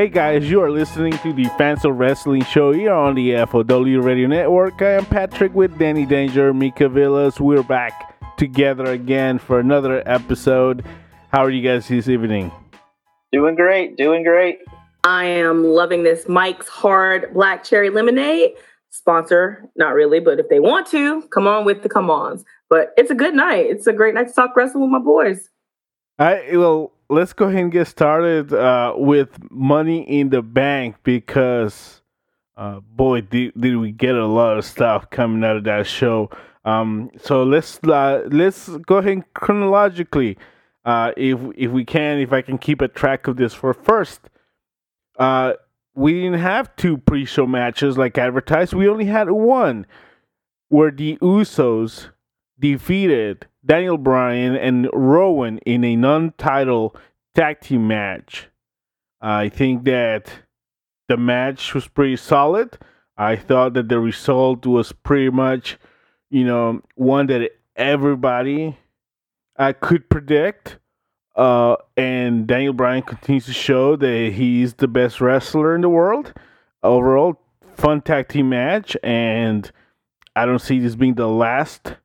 Hey guys, you are listening to the Fans of Wrestling show here on the FOW Radio Network. I am Patrick with Danny Danger, Mika Villas. We're back together again for another episode. How are you guys this evening? Doing great, doing great. I am loving this Mike's Hard Black Cherry Lemonade. Sponsor, not really, but if they want to, come on with the come ons. But it's a good night. It's a great night to talk wrestling with my boys. I well, let's go ahead and get started uh, with Money in the Bank because, uh, boy, did, did we get a lot of stuff coming out of that show. Um, so let's uh, let's go ahead chronologically, uh, if if we can, if I can keep a track of this for first. Uh, we didn't have two pre-show matches like advertised. We only had one, where the Usos defeated Daniel Bryan and Rowan in a non-title tag team match. I think that the match was pretty solid. I thought that the result was pretty much, you know, one that everybody I could predict. Uh, and Daniel Bryan continues to show that he's the best wrestler in the world. Overall, fun tag team match, and I don't see this being the last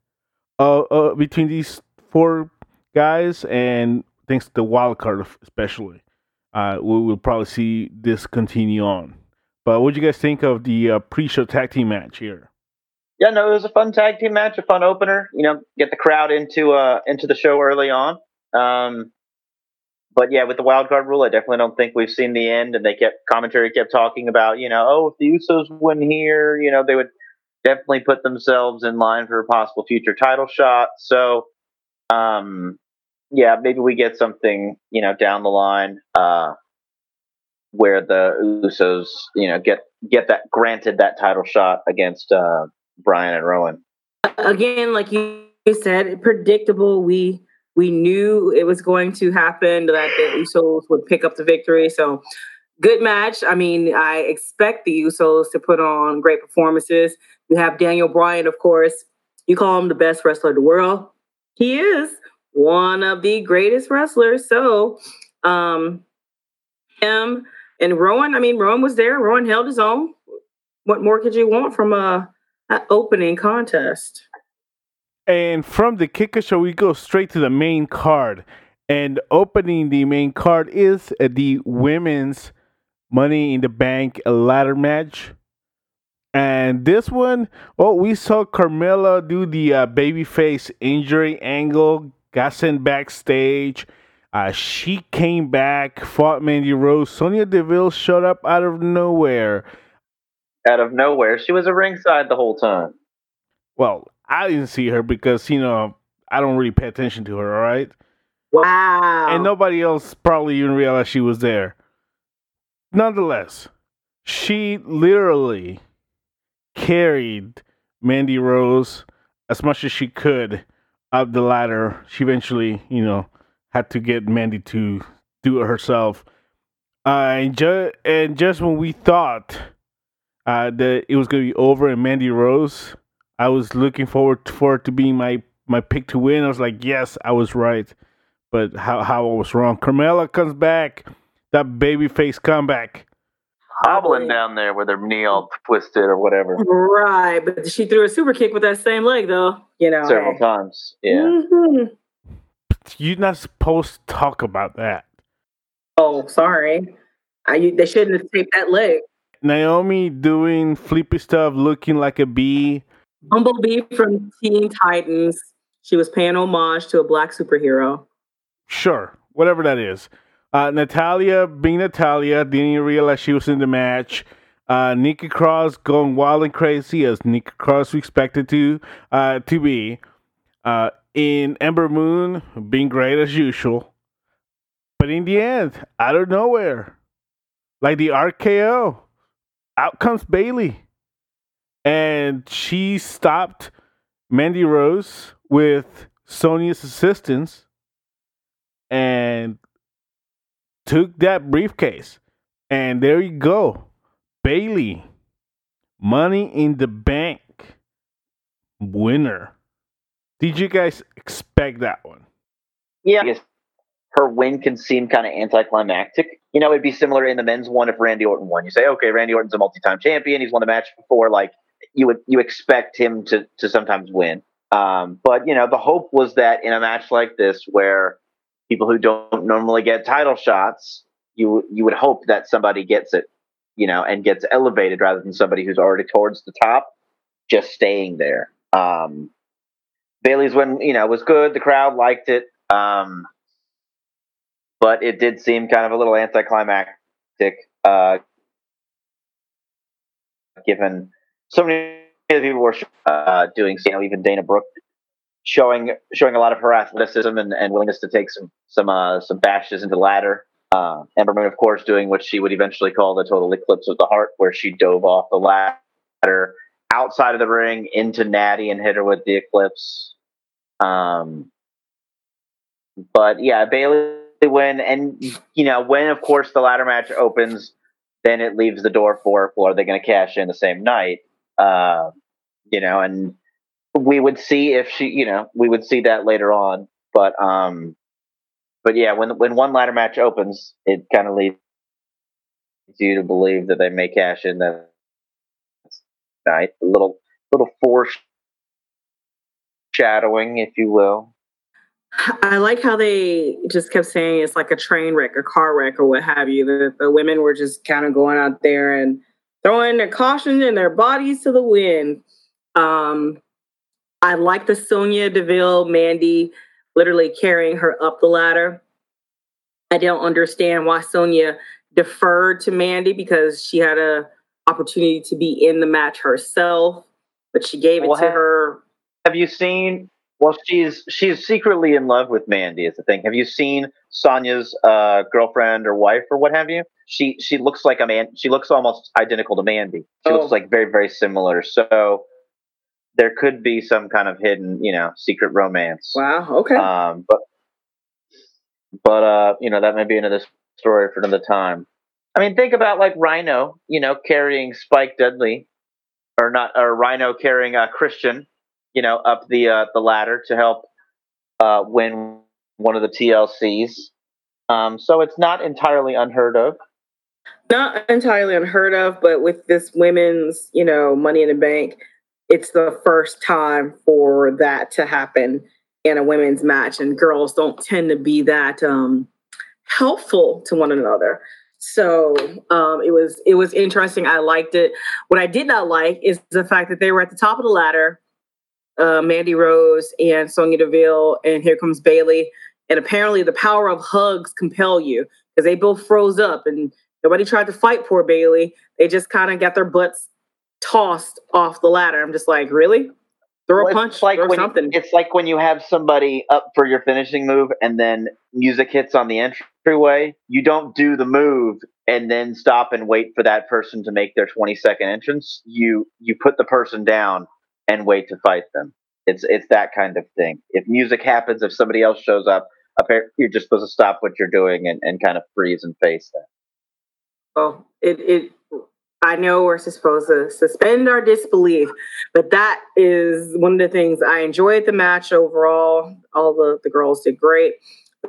uh, uh, between these four guys, and thanks to the wild card especially, uh, we will probably see this continue on. But what do you guys think of the uh, pre-show tag team match here? Yeah, no, it was a fun tag team match, a fun opener. You know, get the crowd into uh into the show early on. Um, but yeah, with the wild card rule, I definitely don't think we've seen the end. And they kept commentary kept talking about, you know, oh, if the Usos win here, you know, they would definitely put themselves in line for a possible future title shot. So, um, yeah, maybe we get something, you know, down the line, uh, where the Usos, you know, get get that granted that title shot against uh, Bryan and Rowan. Again, like you said, predictable. We we knew it was going to happen that the Usos would pick up the victory. So good match. I mean, I expect the Usos to put on great performances. You have Daniel Bryan, of course. You call him the best wrestler in the world. He is one of the greatest wrestlers. So, um, him and Rowan. I mean, Rowan was there. Rowan held his own. What more could you want from a, a opening contest? And from the kicker show, we go straight to the main card. And opening the main card is the women's Money in the Bank ladder match. And this one, oh, we saw Carmella do the uh, babyface injury angle, got sent backstage. Uh, she came back, fought Mandy Rose. Sonya Deville showed up out of nowhere. Out of nowhere. She was a ringside the whole time. Well, I didn't see her because, you know, I don't really pay attention to her, all right? Wow. And nobody else probably even realized she was there. Nonetheless, she literally carried Mandy Rose as much as she could up the ladder. She eventually, you know, had to get Mandy to do it herself. Uh, and, ju- and just when we thought uh, that it was going to be over and Mandy Rose, I was looking forward for it to being my, my pick to win. I was like, yes, I was right. But how, how I was wrong. Carmella comes back, that baby face comeback. Hobbling down there with her knee all twisted or whatever. Right, but she threw a super kick with that same leg, though. You know, several hey. times. Yeah. Mhm. You're not supposed to talk about that. Oh, sorry. I, they shouldn't have taped that leg. Naomi doing flippy stuff, looking like a bee. Bumblebee from Teen Titans. She was paying homage to a black superhero. Sure, whatever that is. Uh, Natalya being Natalya, didn't realize she was in the match. Uh, Nikki Cross going wild and crazy as Nikki Cross expected to uh, to be. Uh, in Ember Moon being great as usual. But in the end, out of nowhere, like the RKO, out comes Bayley. And she stopped Mandy Rose with Sonya's assistance and took that briefcase. And there you go. Bayley, money in the bank winner. Did you guys expect that one? Yeah. I guess her win can seem kind of anticlimactic, you know, it'd be similar in the men's one if Randy Orton won. You say, okay, Randy Orton's a multi-time champion. He's won the match before. Like you would, you expect him to to sometimes win. Um, but you know, the hope was that in a match like this, where people who don't normally get title shots, you you would hope that somebody gets it, you know, and gets elevated rather than somebody who's already towards the top, just staying there. Um, Bayley's win, you know, was good. The crowd liked it. Um, but it did seem kind of a little anticlimactic, uh, given so many people were uh, doing, you know, even Dana Brooke showing showing a lot of her athleticism and, and willingness to take some some uh, some bashes into the ladder. Uh, Ember Moon, of course, doing what she would eventually call the total eclipse of the heart, where she dove off the ladder outside of the ring into Natty and hit her with the eclipse. Um, but yeah, Bayley win, and you know when, of course, the ladder match opens, then it leaves the door for well, are they going to cash in the same night? Uh, you know, and we would see if she, you know, we would see that later on. But um, but yeah, when when one ladder match opens, it kind of leads you to believe that they may cash in that night. A little little foreshadowing, if you will. I like how they just kept saying it's like a train wreck, a car wreck, or what have you. The, the women were just kind of going out there and throwing their caution and their bodies to the wind. Um, I like the Sonya Deville, Mandy literally carrying her up the ladder. I don't understand why Sonya deferred to Mandy because she had a opportunity to be in the match herself, but she gave it well, to have, her. Have you seen well, she's she's secretly in love with Mandy. Is the thing. Have you seen Sonya's uh, girlfriend or wife or what have you? She she looks like a man. She looks almost identical to Mandy. She oh. looks like very very similar. So there could be some kind of hidden, you know, secret romance. Wow. Okay. Um, but but uh, you know, that may be another story for another time. I mean, think about like Rhino, you know, carrying Spike Dudley, or not, or Rhino carrying uh, Christian you know, up the uh, the ladder to help uh, win one of the TLCs. Um, so it's not entirely unheard of. Not entirely unheard of, but with this women's, you know, Money in the Bank, it's the first time for that to happen in a women's match, and girls don't tend to be that um, helpful to one another. So um, it was it was interesting. I liked it. What I did not like is the fact that they were at the top of the ladder uh, Mandy Rose and Sonya Deville, and here comes Bayley. And apparently, the power of hugs compel you because they both froze up and nobody tried to fight poor Bayley. They just kind of got their butts tossed off the ladder. I'm just like, really? Throw well, a punch, like throw something. it's like when you have somebody up for your finishing move and then music hits on the entryway. You don't do the move and then stop and wait for that person to make their 20 second entrance. You you put the person down and wait to fight them. It's it's that kind of thing. If music happens, if somebody else shows up, you're just supposed to stop what you're doing and, and kind of freeze and face that. Well, it it I know we're supposed to suspend our disbelief, but that is one of the things I enjoyed the match overall. All the, the girls did great.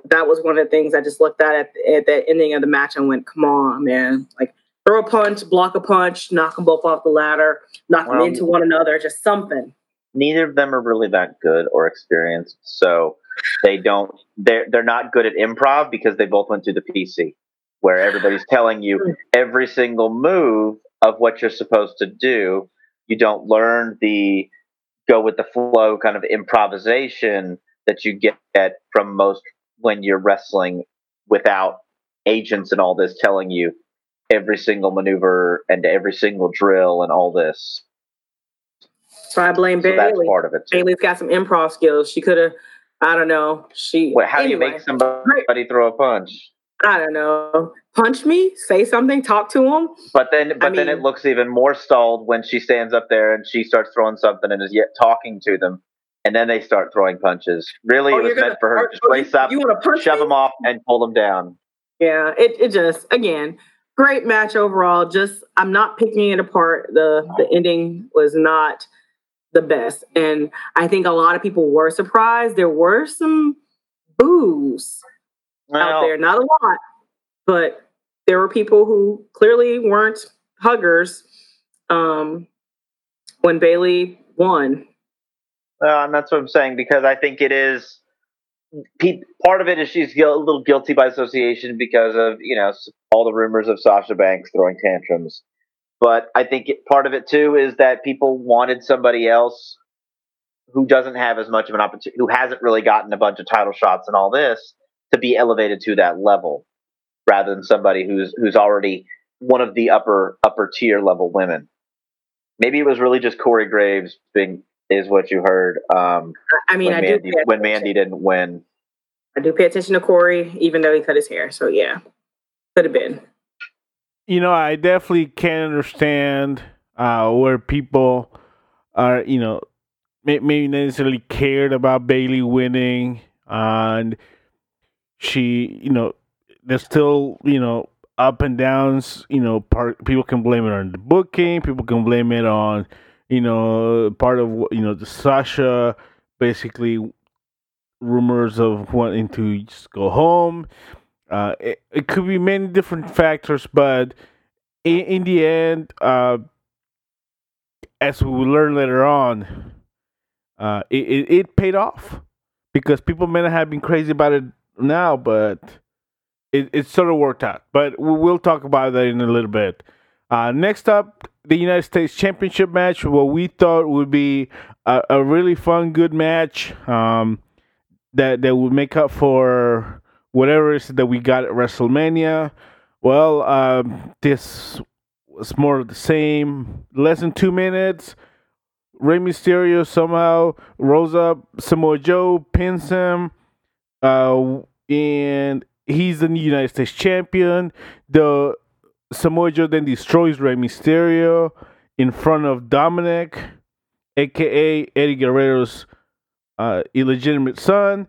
That was one of the things I just looked at at, at the ending of the match and went, come on, man. Like throw a punch, block a punch, knock them both off the ladder, knock well, them into one another, just something. Neither of them are really that good or experienced, so they don't. They're they're not good at improv because they both went to the PC, where everybody's telling you hmm. every single move of what you're supposed to do. You don't learn the go with the flow kind of improvisation that you get from most when you're wrestling without agents and all this telling you every single maneuver and every single drill and all this. So I blame so. That's part of it. Too. Bayley's got some improv skills. She could have, I don't know. She. Wait, how anyway. do you make somebody throw a punch? I don't know. Punch me, say something, talk to him. But then, but I then mean, it looks even more stalled when she stands up there and she starts throwing something and is yet talking to them, and then they start throwing punches. Really, oh, it was gonna, meant for her to lace oh, up, you shove me? them off, and pull them down. Yeah, it it just again great match overall. Just I'm not picking it apart. The the ending was not the best, and I think a lot of people were surprised. There were some boos well, out there, not a lot, but there were people who clearly weren't huggers um, when Bayley won. Uh, and that's what I'm saying because I think it is part of it is she's a little guilty by association because of you know all the rumors of Sasha Banks throwing tantrums. But I think it, part of it too is that people wanted somebody else who doesn't have as much of an opportunity, who hasn't really gotten a bunch of title shots and all this, to be elevated to that level, rather than somebody who's who's already one of the upper upper tier level women. Maybe it was really just Corey Graves being is what you heard. Um, I mean, I Mandy, do when Mandy didn't win. I do pay attention to Corey, even though he cut his hair. So yeah, could have been. You know, I definitely can't understand uh, where people are. You know, maybe necessarily cared about Bayley winning, and she, you know, there's still, you know, up and downs. You know, part people can blame it on the booking. People can blame it on you know, part of you know the Sasha basically rumors of wanting to just go home. Uh, it, it could be many different factors, but in, in the end, uh, as we will learn later on, uh, it, it, it paid off because people may not have been crazy about it now, but it, it sort of worked out. But we'll talk about that in a little bit. Uh, next up, the United States Championship match, what we thought would be a, a really fun, good match um, that that would make up for whatever it is that we got at WrestleMania. Well, um, this was more of the same. Less than two minutes. Rey Mysterio somehow rose up. Samoa Joe pins him, uh, and he's the United States champion. The Samoa Joe then destroys Rey Mysterio in front of Dominik, aka Eddie Guerrero's uh, illegitimate son.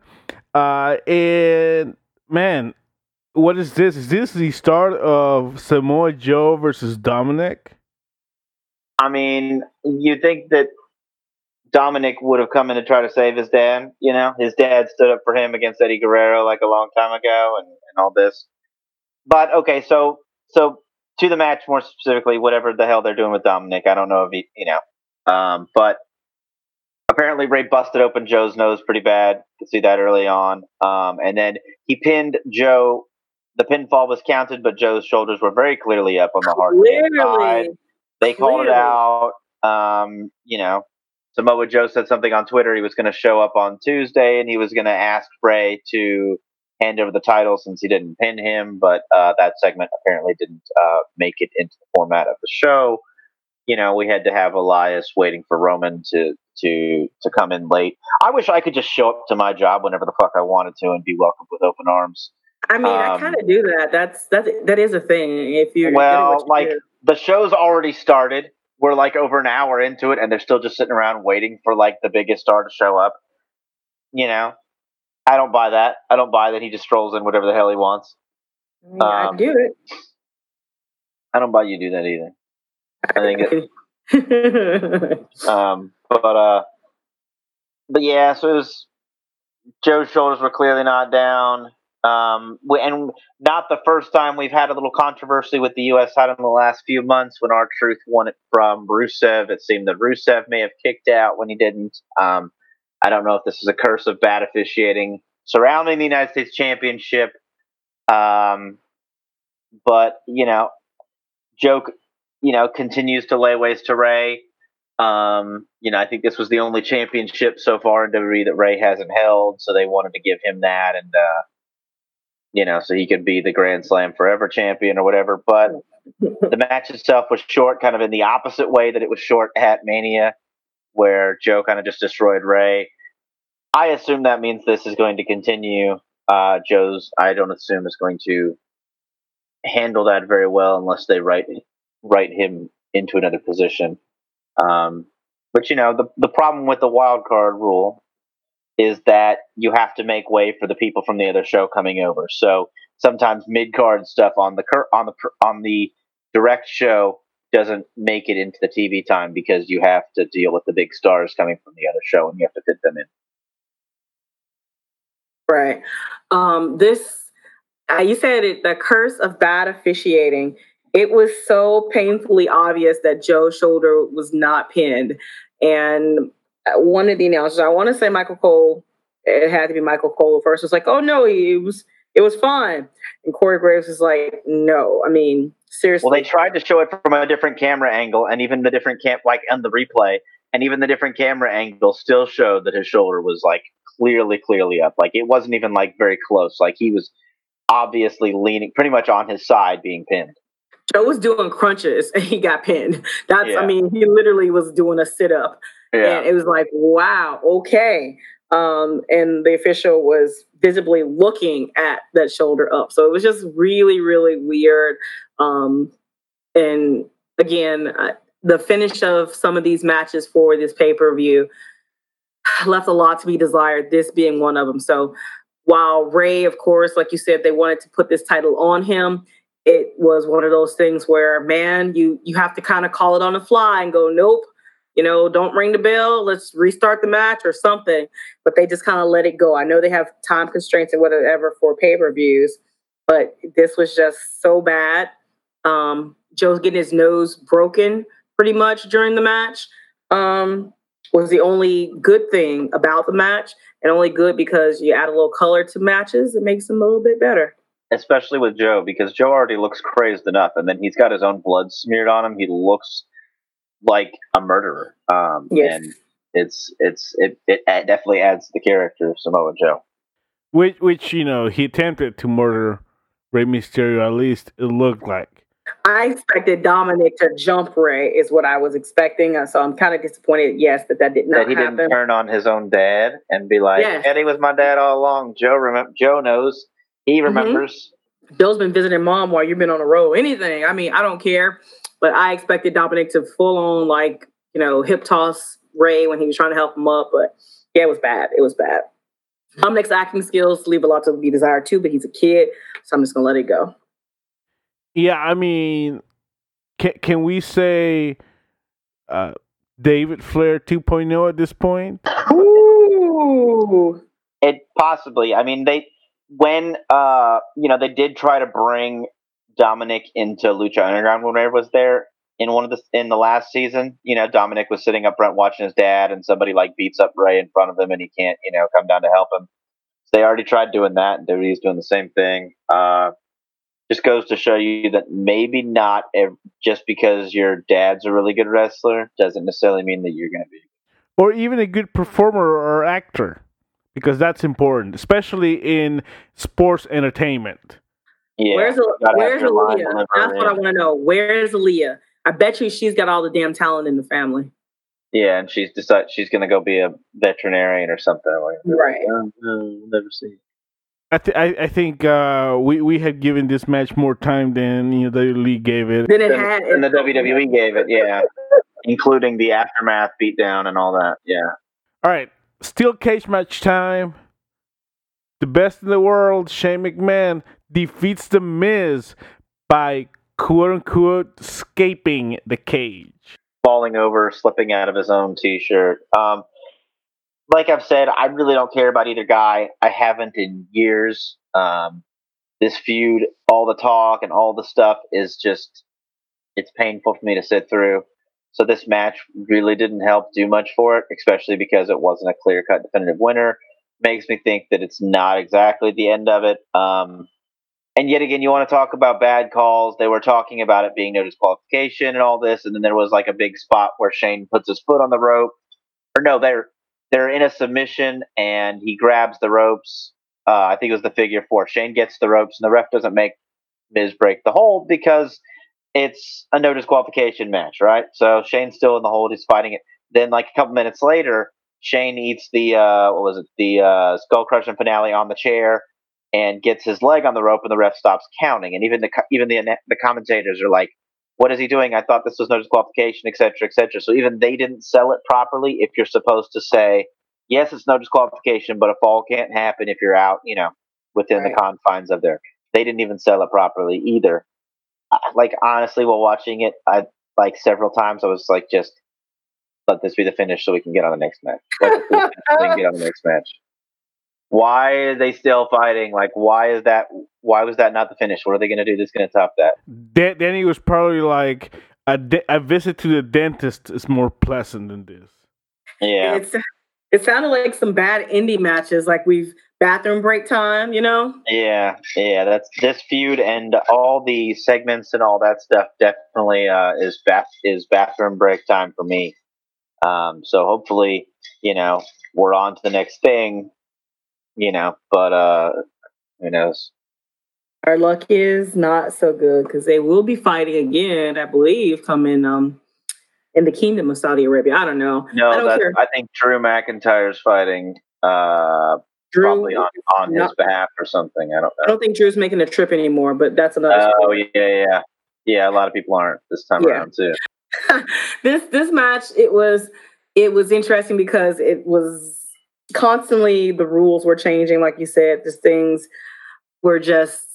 Uh, and man, what is this? Is this the start of Samoa Joe versus Dominik? I mean, you think that Dominik would have come in to try to save his dad. You know, his dad stood up for him against Eddie Guerrero like a long time ago, and, and all this. But okay, so so to the match more specifically, whatever the hell they're doing with Dominik, I don't know if he, you know, um, but apparently Rey busted open Joe's nose pretty bad. Could see that early on, um, and then he pinned Joe. The pinfall was counted, but Joe's shoulders were very clearly up on the hard side. They called it out. Um, you know, Samoa Joe said something on Twitter. He was going to show up on Tuesday, and he was going to ask Rey to hand over the title since he didn't pin him, but uh, that segment apparently didn't uh, make it into the format of the show. You know, we had to have Elias waiting for Roman to to to come in late. I wish I could just show up to my job whenever the fuck I wanted to and be welcomed with open arms. I mean, um, I kind of do that. That's that that is a thing. If you're well, you like do. the show's already started. We're like over an hour into it, and they're still just sitting around waiting for like the biggest star to show up. You know, I don't buy that. I don't buy that he just strolls in whatever the hell he wants. Yeah, um, I do it. I don't buy you do that either. I think it. um, but uh, but yeah. So it was Joe's shoulders were clearly not down. Um, and not the first time we've had a little controversy with the U.S. title in the last few months when our truth won it from Rusev. It seemed that Rusev may have kicked out when he didn't. Um, I don't know if this is a curse of bad officiating surrounding the United States Championship. Um, but you know, joke, you know, continues to lay waste to Rey. Um, you know, I think this was the only championship so far in WWE that Rey hasn't held, so they wanted to give him that, and uh, you know, so he could be the Grand Slam Forever champion or whatever. But the match itself was short, kind of in the opposite way that it was short at Mania where Joe kind of just destroyed Rey. I assume that means this is going to continue. Uh, Joe's, I don't assume, is going to handle that very well unless they write write him into another position. Um, but you know, the the problem with the wild card rule is that you have to make way for the people from the other show coming over. So sometimes mid card stuff on the cur- on the on the direct show doesn't make it into the TV time because you have to deal with the big stars coming from the other show and you have to fit them in. Right. Um, this Uh, you said it, the curse of bad officiating. It was so painfully obvious that Joe's shoulder was not pinned. And one of the announcers, I want to say Michael Cole, it had to be Michael Cole first, was like, oh no, it was it was fine. And Corey Graves was like, no, I mean, seriously. Well, they tried to show it from a different camera angle, and even the different camp, like on the replay, and even the different camera angle still showed that his shoulder was like clearly, clearly up. Like it wasn't even like very close. Like he was obviously leaning pretty much on his side being pinned. Joe was doing crunches and he got pinned. That's, yeah. I mean, he literally was doing a sit up. Yeah. And it was like, wow, okay. Um, and the official was visibly looking at that shoulder up. So it was just really, really weird. Um, and again, uh, the finish of some of these matches for this pay per view left a lot to be desired, this being one of them. So while Rey, of course, like you said, they wanted to put this title on him, it was one of those things where, man, you you have to kind of call it on the fly and go, nope, you know, don't ring the bell. Let's restart the match or something. But they just kind of let it go. I know they have time constraints and whatever for pay per views, but this was just so bad. Um, Joe's getting his nose broken pretty much during the match. Um, was the only good thing about the match, and only good because you add a little color to matches. It makes them a little bit better. Especially with Joe, because Joe already looks crazed enough, and then he's got his own blood smeared on him. He looks like a murderer. Um, yes. And it's it's it, it definitely adds to the character of Samoa Joe. Which which you know he attempted to murder Rey Mysterio. At least it looked like. I expected Dominik to jump Rey is what I was expecting. Uh, so I'm kind of disappointed. Yes, that that did not that he happen. didn't turn on his own dad and be like, yes. "Eddie was my dad all along." Joe remember. Joe knows. He mm-hmm. remembers. Mm-hmm. Joe's been visiting mom while you've been on the road. Anything. I mean, I don't care. But I expected Dominik to full on like you know hip toss Rey when he was trying to help him up. But yeah, it was bad. It was bad. Dominik's acting skills leave a lot to be desired too, but he's a kid, so I'm just gonna let it go. Yeah, I mean, can can we say uh, David Flair 2.0 at this point? Ooh. It possibly. I mean, they when uh you know they did try to bring Dominik into Lucha Underground when Rey was there in one of the in the last season. You know, Dominik was sitting up front watching his dad, and somebody like beats up Rey in front of him, and he can't you know come down to help him. So they already tried doing that, and WWE's doing the same thing. Uh, just goes to show you that maybe not ev- just because your dad's a really good wrestler doesn't necessarily mean that you're going to be, or even a good performer or actor, because that's important, especially in sports entertainment. Yeah, where's where's Aaliyah? That's what I want to know. Where's Aaliyah? I bet you she's got all the damn talent in the family. Yeah, and she's decided she's going to go be a veterinarian or something. Right. we'll never see. I, th- I, I think uh, we we had given this match more time than you know the league gave it. Then it had, and the WWE gave it, yeah, including the aftermath beatdown and all that. Yeah. All right, steel cage match time. The best in the world, Shane McMahon defeats The Miz by quote unquote escaping the cage. Falling over, slipping out of his own t shirt. Um, like I've said, I really don't care about either guy. I haven't in years. Um, this feud, all the talk and all the stuff is just, it's painful for me to sit through. So this match really didn't help do much for it, especially because it wasn't a clear cut definitive winner. Makes me think that it's not exactly the end of it. Um, and yet again, you want to talk about bad calls. They were talking about it being no disqualification and all this, and then there was like a big spot where Shane puts his foot on the rope, or no, they're they're in a submission and he grabs the ropes. Uh, I think it was the figure four. Shane gets the ropes, and the ref doesn't make Miz break the hold because it's a no disqualification match, right? So Shane's still in the hold. He's fighting it. Then, like a couple minutes later, Shane eats the uh, what was it? The uh, skull crushing finale on the chair and gets his leg on the rope, and the ref stops counting. And even the even the the commentators are like, "What is he doing? I thought this was no disqualification, etc., etc." So even they didn't sell it properly. If you're supposed to say, "Yes, it's no disqualification, but a fall can't happen if you're out," you know, within right. the confines of there, they didn't even sell it properly either. Like honestly, while watching it, I like several times I was like, just let this be the finish so we can get on the next match. Let this be the finish so we can get on the next match. why are they still fighting? Like, why is that? Why was that not the finish? What are they going to do that's going to top that? Then, then he was probably like, a, de- a visit to the dentist is more pleasant than this. Yeah, It's, it sounded like some bad indie matches, like we've bathroom break time, you know? yeah, yeah. That's this feud and all the segments and all that stuff definitely uh, is bath is bathroom break time for me. Um, so hopefully, you know, we're on to the next thing. You know, but uh, who knows? Our luck is not so good because they will be fighting again, I believe, coming um in the kingdom of Saudi Arabia. I don't know. No, I don't care. I think Drew McIntyre's fighting uh, Drew, probably on, on his behalf or something. I don't know. I don't think Drew's making a trip anymore, but that's another Oh story. yeah, yeah, yeah. A lot of people aren't this time Yeah. around too. this this match it was it was interesting because it was constantly the rules were changing like you said just things were just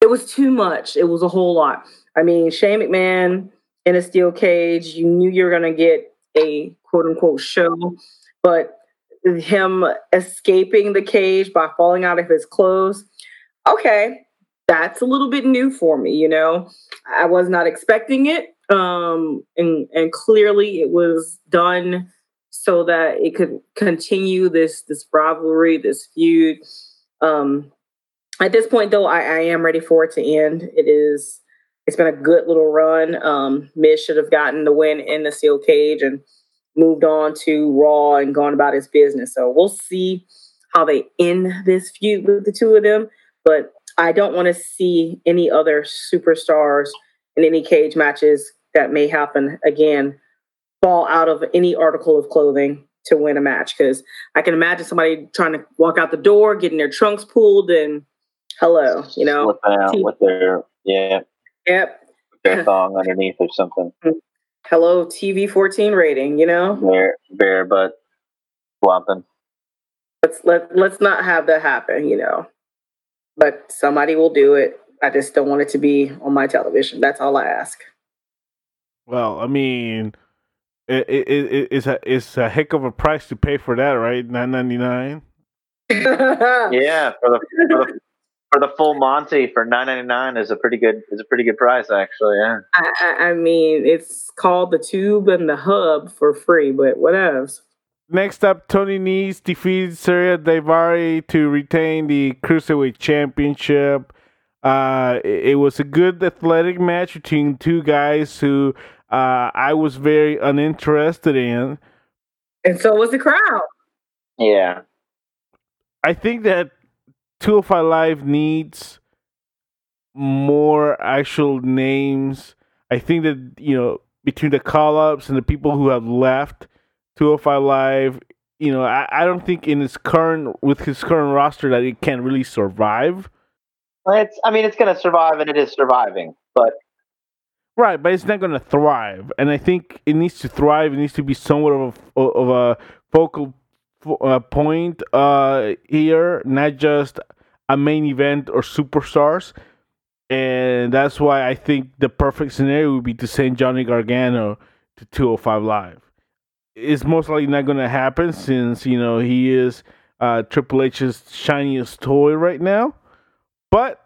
it was too much. It was a whole lot. I mean shane mcmahon in a steel cage you knew you were going to get a quote unquote show but him escaping the cage by falling out of his clothes okay that's a little bit new for me you know? I was not expecting it um and and clearly it was done so that it could continue this this rivalry this feud. Um at this point though i, I am ready for it to end. It is it's been a good little run. Um miz should have gotten the win in the steel cage and moved on to raw and gone about his business. So we'll see how they end this feud with the two of them. But i don't want to see any other superstars in any cage matches that may happen again fall out of any article of clothing to win a match because I can imagine somebody trying to walk out the door, getting their trunks pulled, and hello, you know, out with their yeah, yep, their thong underneath or something. hello, TV fourteen rating, you know. Bare bare butt flopping. Let's let let's not have that happen, you know. But somebody will do it. I just don't want it to be on my television. That's all I ask. Well, I mean, it, it, it, it's a it's a heck of a price to pay for that, right? Nine ninety nine. Yeah, for the for the, for the full Monty for nine ninety nine is a pretty good is a pretty good price actually. Yeah. I, I, I mean, it's called the tube and the hub for free, but whatevs. Next up, Tony Nese defeated Surya Daivari to retain the Cruiserweight Championship. Uh, it, it was a good athletic match between two guys who uh, I was very uninterested in. And so was the crowd. Yeah. I think that 205 Live needs more actual names. I think that, you know, between the call ups and the people who have left 205 Live, you know, I, I don't think in his current, with his current roster, that it can really survive. It's I mean it's gonna survive and it is surviving, but Right, but it's not going to thrive, and I think it needs to thrive. It needs to be somewhat of a of a focal fo- uh, point uh, here, not just a main event or superstars. And that's why I think the perfect scenario would be to send Johnny Gargano to 205 Live. It's most likely not going to happen since you know he is uh, Triple H's shiniest toy right now, but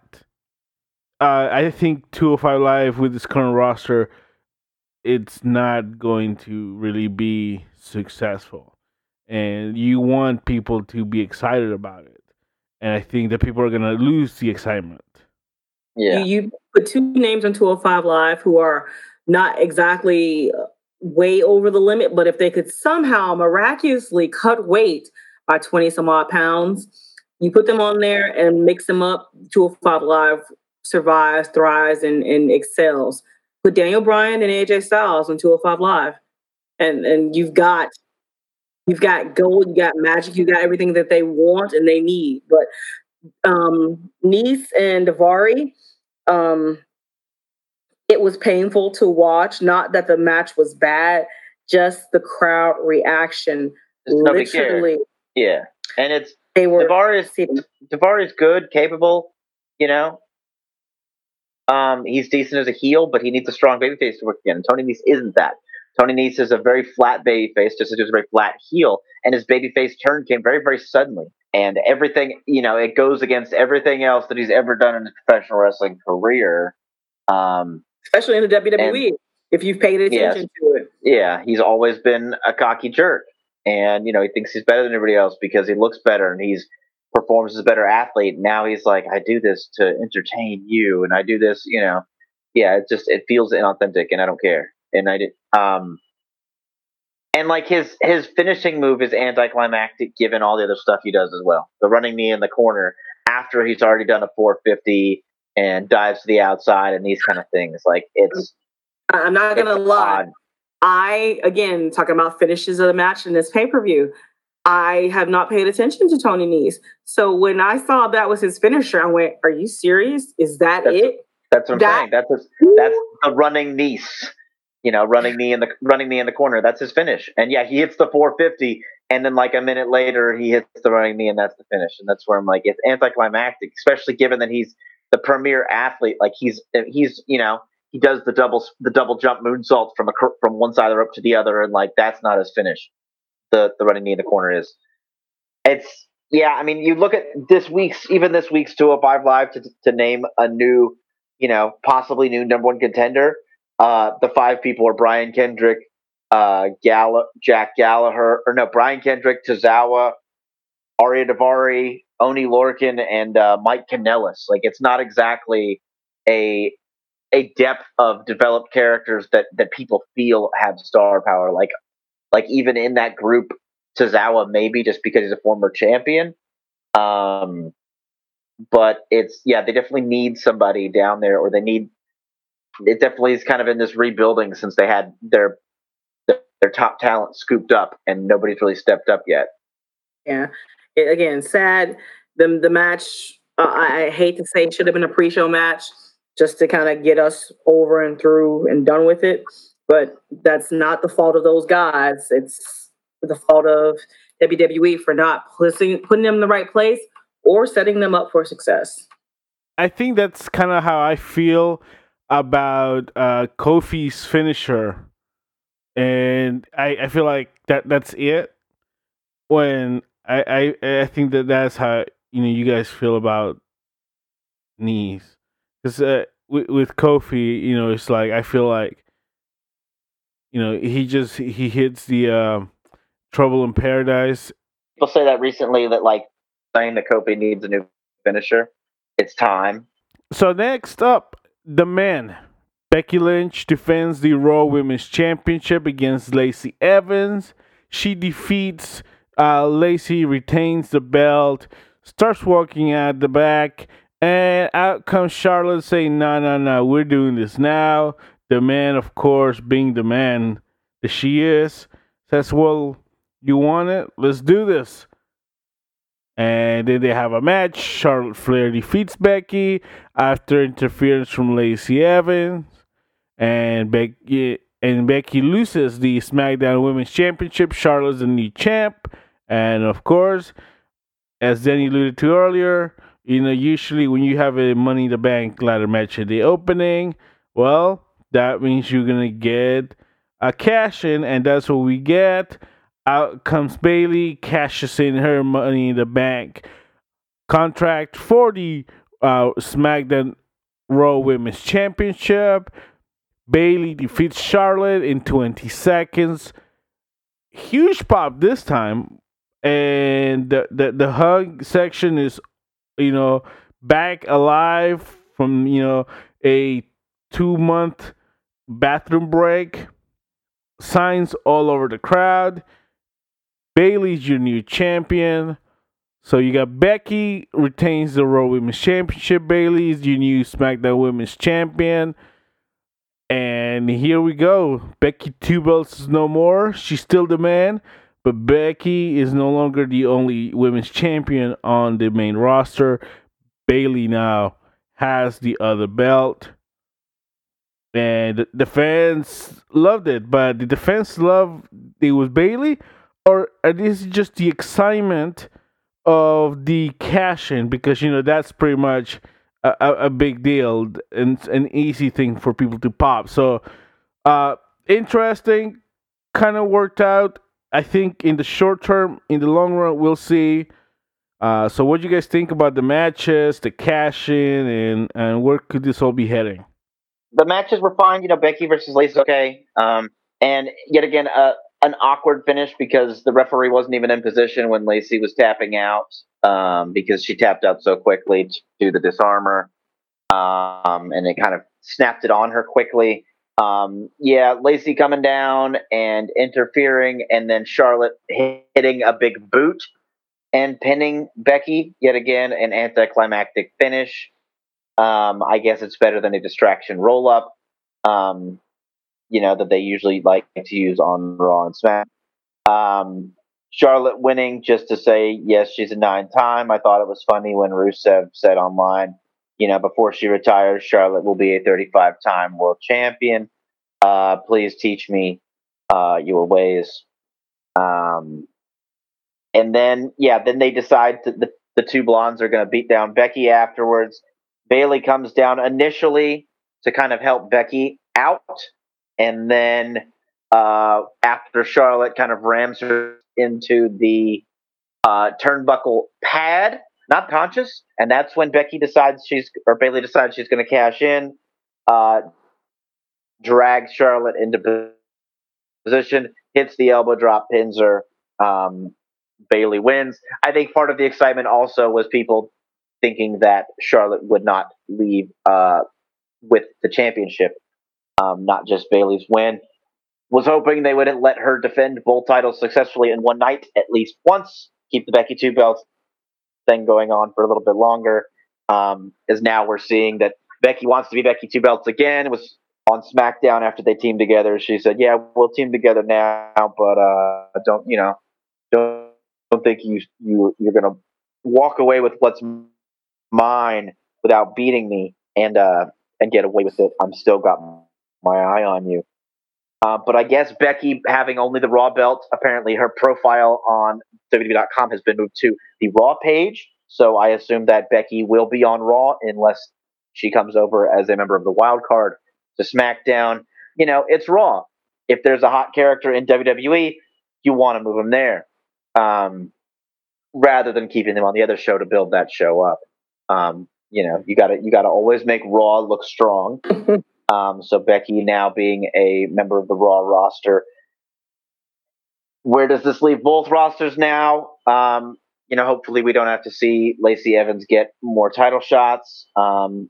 uh, I think 205 Live with its current roster, it's not going to really be successful. And you want people to be excited about it. And I think that people are going to lose the excitement. yeah. You, you put two names on 205 Live who are not exactly uh, way over the limit, but if they could somehow miraculously cut weight by 20 some odd pounds, you put them on there and mix them up. 205 Live survives, thrives, and, and excels. Put Daniel Bryan and AJ Styles on 205 Live. And and you've got you've got gold, you got magic, you got everything that they want and they need. But um Nese and Daivari, um, it was painful to watch. Not that the match was bad, just the crowd reaction. Nobody cared. Literally, Yeah. And it's they were Davar is sitting. Is good, capable, you know. Um, he's decent as a heel, but he needs a strong babyface to work again. And Tony Nese isn't that. Tony Nese is a very flat baby face, just as he was a very flat heel, and his baby face turn came very, very suddenly. And everything, you know, it goes against everything else that he's ever done in his professional wrestling career. Um, Especially in the WWE, and, if you've paid attention to it. Yeah, he's always been a cocky jerk. And, you know, he thinks he's better than everybody else because he looks better and he's performs as a better athlete. Now he's like, I do this to entertain you, and I do this, you know. Yeah, it just it feels inauthentic, and I don't care. And I did, um, and like his his finishing move is anticlimactic given all the other stuff he does as well. The running knee in the corner after he's already done a 450 and dives to the outside and these kind of things. Like it's. I'm not gonna lie. Odd. I again talking about finishes of the match in this pay per view. I have not paid attention to Tony Nese. So when I saw that was his finisher, I went, "Are you serious? Is that that's, it?" That's what I'm that, saying. That's his, that's the running Nese. You know, running knee in the running knee in the corner. That's his finish. And yeah, he hits the 450, and then like a minute later, he hits the running knee, and that's the finish. And that's where I'm like, it's anticlimactic, especially given that he's the premier athlete. Like he's he's you know he does the double the double jump moonsault from a from one side of the rope to the other, and like that's not his finish the the running knee in the corner is. It's yeah. I mean, you look at this week's even this week's 205 live to to name a new, you know, possibly new number one contender. Uh, the five people are Brian Kendrick, uh, Gall- Jack Gallagher, or no, Brian Kendrick, Tozawa, Ariya Daivari, Oni Lorcan, and uh, Mike Kanellis. Like it's not exactly a a depth of developed characters that that people feel have star power. Like like even in that group, Tozawa maybe just because he's a former champion. Um, but it's yeah, they definitely need somebody down there, or they need. It definitely is kind of in this rebuilding since they had their their top talent scooped up, and nobody's really stepped up yet. Yeah, it, again, sad. The the match. Uh, I hate to say, should have been a pre-show match just to kind of get us over and through and done with it. But that's not the fault of those guys. It's the fault of WWE for not putting putting them in the right place or setting them up for success. I think that's kind of how I feel about uh, Kofi's finisher, and I, I feel like that that's it. When I, I I think that that's how you know you guys feel about knees, because uh, with, with Kofi, you know, it's like I feel like you know, he just he hits the uh, trouble in paradise. People say that recently that like saying that Kofi needs a new finisher. It's time. So next up, the men. Becky Lynch defends the Raw Women's Championship against Lacey Evans. She defeats uh, Lacey, retains the belt, starts walking out the back, and out comes Charlotte saying, "No, no, no, we're doing this now." The man, of course, being the man that she is, says, Well, you want it? Let's do this. And then they have a match. Charlotte Flair defeats Becky after interference from Lacey Evans. And Becky and Becky loses the SmackDown Women's Championship. Charlotte's the new champ. And of course, as Danny alluded to earlier, you know, usually when you have a Money in the Bank ladder match at the opening, well, that means you're gonna get a cash in, and that's what we get. Out comes Bayley, cashes in her money in the bank contract for the uh, SmackDown Raw Women's Championship. Bayley defeats Charlotte in 20 seconds. Huge pop this time, and the the, the hug section is, you know, back alive from you know a two month bathroom break, signs all over the crowd. Bayley's your new champion. So you got Becky retains the Raw Women's Championship. Bayley's your new SmackDown Women's Champion. And here we go. Becky Two Belts is no more. She's still the man, but Becky is no longer the only women's champion on the main roster. Bayley now has the other belt and the fans loved it. But the defense loved it was Bayley, or is it just the excitement of the cash in? Because you know that's pretty much a, a, big deal and an easy thing for people to pop. So uh, interesting. kind of worked out. I think in the short term, in the long run, we'll see. Uh, so, what do you guys think about the matches, the cash in, and and where could this all be heading? The matches were fine. You know, Becky versus Lacey, okay. Um, and yet again, uh, an awkward finish because the referee wasn't even in position when Lacey was tapping out um, because she tapped out so quickly to the Dis-arm-her, um, and it kind of snapped it on her quickly. Um, yeah, Lacey coming down and interfering, and then Charlotte hitting a big boot and pinning Becky yet again an anticlimactic finish. Um, I guess it's better than a distraction roll up. Um, you know that they usually like to use on Raw and Smack. Um, Charlotte winning just to say yes, she's a nine time. I thought it was funny when Rusev said online, you know, before she retires, Charlotte will be a 35 time world champion. Uh, please teach me uh, your ways. Um, and then, yeah, then they decide that the, the two blondes are going to beat down Becky afterwards. Bayley comes down initially to kind of help Becky out and then uh, after Charlotte kind of rams her into the uh, turnbuckle pad, not conscious, and that's when Becky decides she's or Bayley decides she's going to cash in, uh, drags Charlotte into position, hits the elbow drop, pins her. Um, Bayley wins. I think part of the excitement also was people thinking that Charlotte would not leave uh, with the championship um, not just Bayley's win. Was hoping they wouldn't let her defend both titles successfully in one night at least once, keep the Becky two belts thing going on for a little bit longer. Um, as now we're seeing that Becky wants to be Becky two belts again. It was on SmackDown after they teamed together. She said, "Yeah, we'll team together now, but uh, don't you know, don't don't think you you you're gonna walk away with what's mine without beating me and uh and get away with it. I'm still got my eye on you. Uh, but I guess Becky having only the Raw belt, apparently her profile on WWE.com has been moved to the Raw page. So I assume that Becky will be on Raw unless she comes over as a member of the wild card to SmackDown. You know, it's Raw. If there's a hot character in WWE, you want to move them there um, rather than keeping them on the other show to build that show up. Um, you know, you got to you got to always make Raw look strong. Um, so Becky now being a member of the Raw roster. Where does this leave both rosters now? Um, you know, hopefully we don't have to see Lacey Evans get more title shots, um,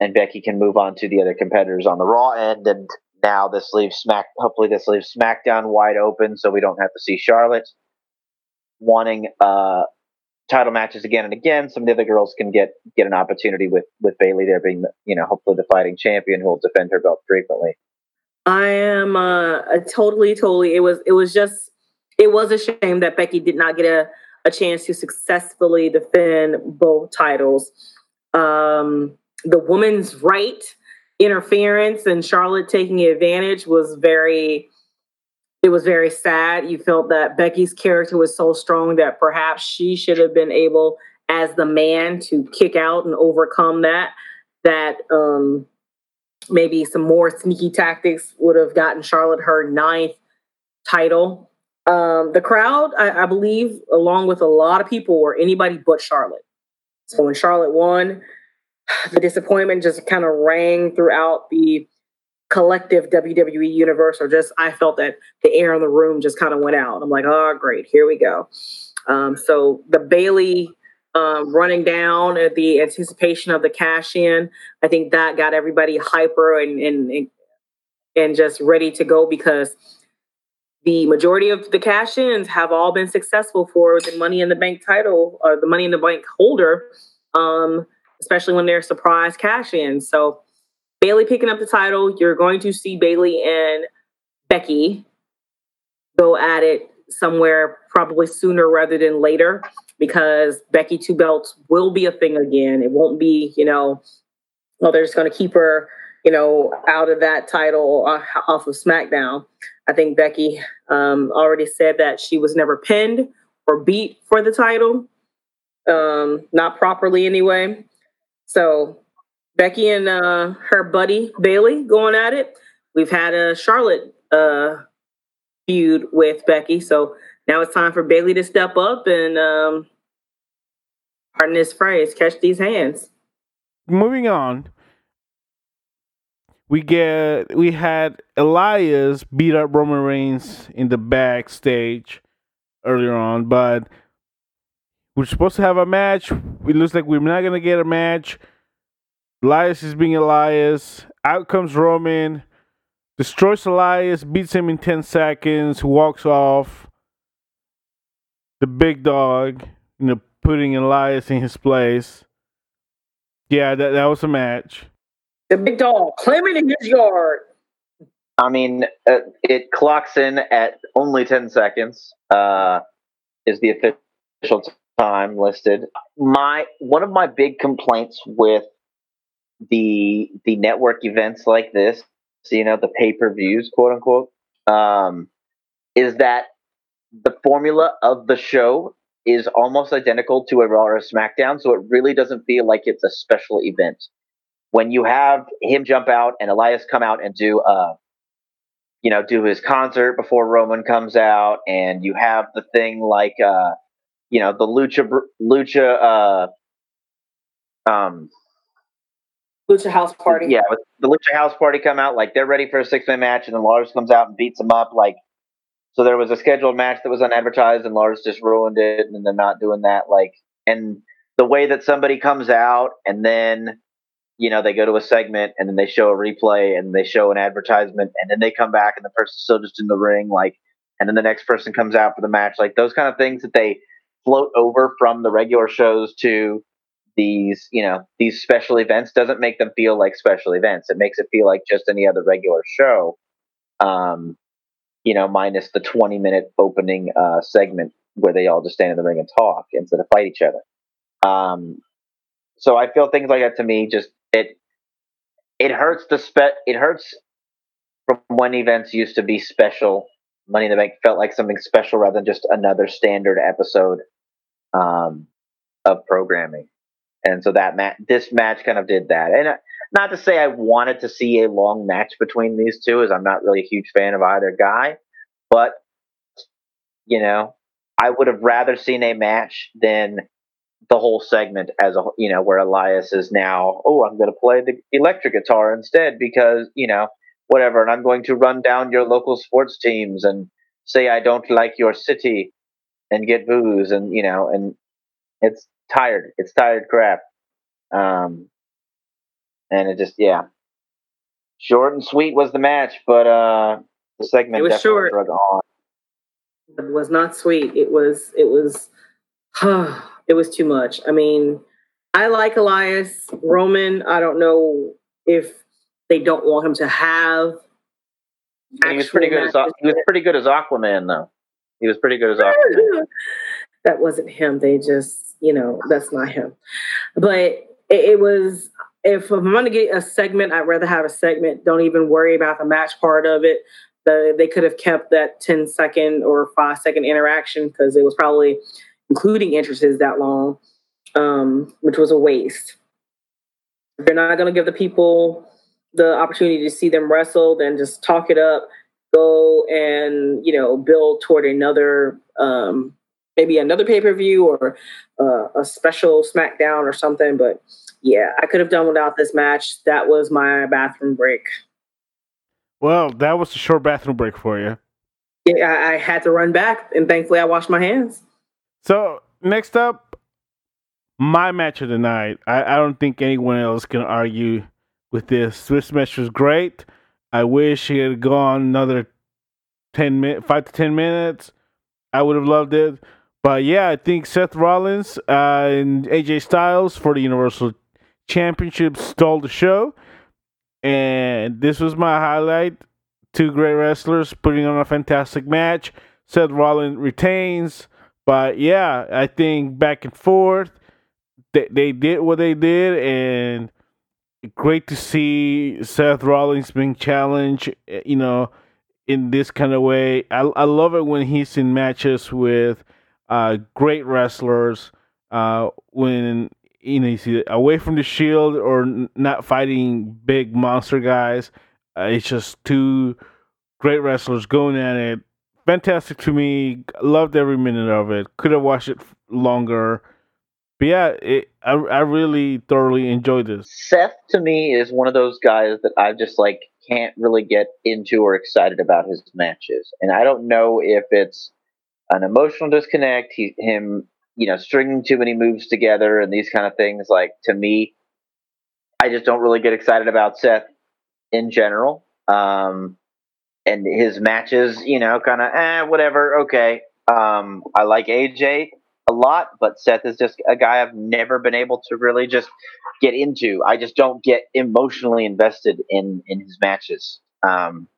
and Becky can move on to the other competitors on the Raw end. And now this leaves Smack. Hopefully, this leaves SmackDown wide open, so we don't have to see Charlotte wanting uh, title matches again and again. Some of the other girls can get get an opportunity with with Bayley there being you know hopefully the fighting champion who will defend her belt frequently. I am uh, totally totally. It was it was just it was a shame that Becky did not get a a chance to successfully defend both titles. Um, the woman's right interference and Charlotte taking advantage was very it was very sad. You felt that Becky's character was so strong that perhaps she should have been able, as the man, to kick out and overcome that. That um, maybe some more sneaky tactics would have gotten Charlotte her ninth title. Um, the crowd, I, I believe, along with a lot of people, were anybody but Charlotte. So when Charlotte won, the disappointment just kind of rang throughout the collective WWE universe, or just I felt that the air in the room just kind of went out. I'm like, oh, great, here we go. Um, so the Bayley um, running down at the anticipation of the cash in, I think that got everybody hyper and, and and just ready to go because the majority of the cash ins have all been successful for the Money in the Bank title or the Money in the Bank holder, um, especially when they're surprise cash ins. So Bayley picking up the title. You're going to see Bayley and Becky go at it somewhere probably sooner rather than later because Becky two belts will be a thing again. It won't be, you know, well, they're just going to keep her, you know, out of that title uh, off of SmackDown. I think Becky um, already said that she was never pinned or beat for the title, um, not properly anyway. So Becky and uh, her buddy Bayley going at it. We've had a Charlotte uh, feud with Becky. So now it's time for Bayley to step up and, um, pardon this phrase, catch these hands. Moving on, we get we had Elias beat up Roman Reigns in the backstage earlier on, but we're supposed to have a match. It looks like we're not gonna get a match. Elias is being Elias. Out comes Roman, destroys Elias, beats him in ten seconds, walks off. The big dog, you know, putting Elias in his place. Yeah, that that was a match. The big dog climbing in his yard. I mean, uh, it clocks in at only 10 seconds, uh, is the official time listed. My One of my big complaints with the the network events like this, so, you know, the pay per views, quote unquote, um, is that the formula of the show is almost identical to a Raw or a SmackDown, so it really doesn't feel like it's a special event. When you have him jump out and Elias come out and do uh you know do his concert before Roman comes out and you have the thing like uh you know the lucha lucha uh um lucha house party. Yeah the lucha house party come out like they're ready for a six man match and then Lars comes out and beats them up like so there was a scheduled match that was unadvertised and Lars just ruined it and they're not doing that like and the way that somebody comes out and then you know, they go to a segment and then they show a replay and they show an advertisement and then they come back and the person's still just in the ring, like, and then the next person comes out for the match, like those kind of things that they float over from the regular shows to these, you know, these special events doesn't make them feel like special events. It makes it feel like just any other regular show. Um, you know, minus the 20 minute opening uh, segment where they all just stand in the ring and talk instead of fight each other. Um, so I feel things like that to me just it it hurts the spe- it hurts from when events used to be special. Money in the Bank felt like something special rather than just another standard episode um, of programming. And so that match, this match kind of did that. And uh, not to say I wanted to see a long match between these two, as I'm not really a huge fan of either guy, but you know, I would have rather seen a match than the whole segment as a you know where Elias is now oh I'm going to play the electric guitar instead because you know whatever and I'm going to run down your local sports teams and say I don't like your city and get booze and you know and it's tired it's tired crap um and it just yeah short and sweet was the match but uh the segment it was short. drug on it was not sweet it was it was it was too much. I mean, I like Elias Roman. I don't know if they don't want him to have. He was pretty good. As, he was pretty good as Aquaman, though. He was pretty good as Aquaman. That wasn't him. They just, you know, that's not him. But it, it was. If I'm going to get a segment, I'd rather have a segment. Don't even worry about the match part of it. The, they could have kept that 10 second or five second interaction because it was probably including entrances that long, um, which was a waste. If they're not going to give the people the opportunity to see them wrestle, then just talk it up, go and you know build toward another um, maybe another pay per view or uh, a special SmackDown or something. But yeah, I could have done without this match. That was my bathroom break. Well, that was a short bathroom break for you. Yeah, I, I had to run back, and thankfully, I washed my hands. So next up, my match of the night. I, I don't think anyone else can argue with this. This match was great. I wish he had gone another ten minutes, five to ten minutes. I would have loved it. But yeah, I think Seth Rollins uh, and AJ Styles for the Universal Championship stole the show. And this was my highlight. Two great wrestlers putting on a fantastic match. Seth Rollins retains. But yeah, I think back and forth, they, they did what they did, and great to see Seth Rollins being challenged, eh, you know, in this kind of way. I, I love it when he's in matches with uh, great wrestlers, uh, when you know he's away from the Shield or not fighting big monster guys. Uh, it's just two great wrestlers going at it fantastic to me. Loved every minute of it. Could have watched it longer. But yeah, it, I I really thoroughly enjoyed this. Seth to me is one of those guys that I just like can't really get into or excited about his matches, and I don't know if it's an emotional disconnect, he, him you know stringing too many moves together and these kind of things. Like to me, I just don't really get excited about Seth in general. Um, and his matches, you know, kind of eh, whatever. Okay, um, I like AJ a lot, but Seth is just a guy I've never been able to really just get into. I just don't get emotionally invested in in his matches. Um,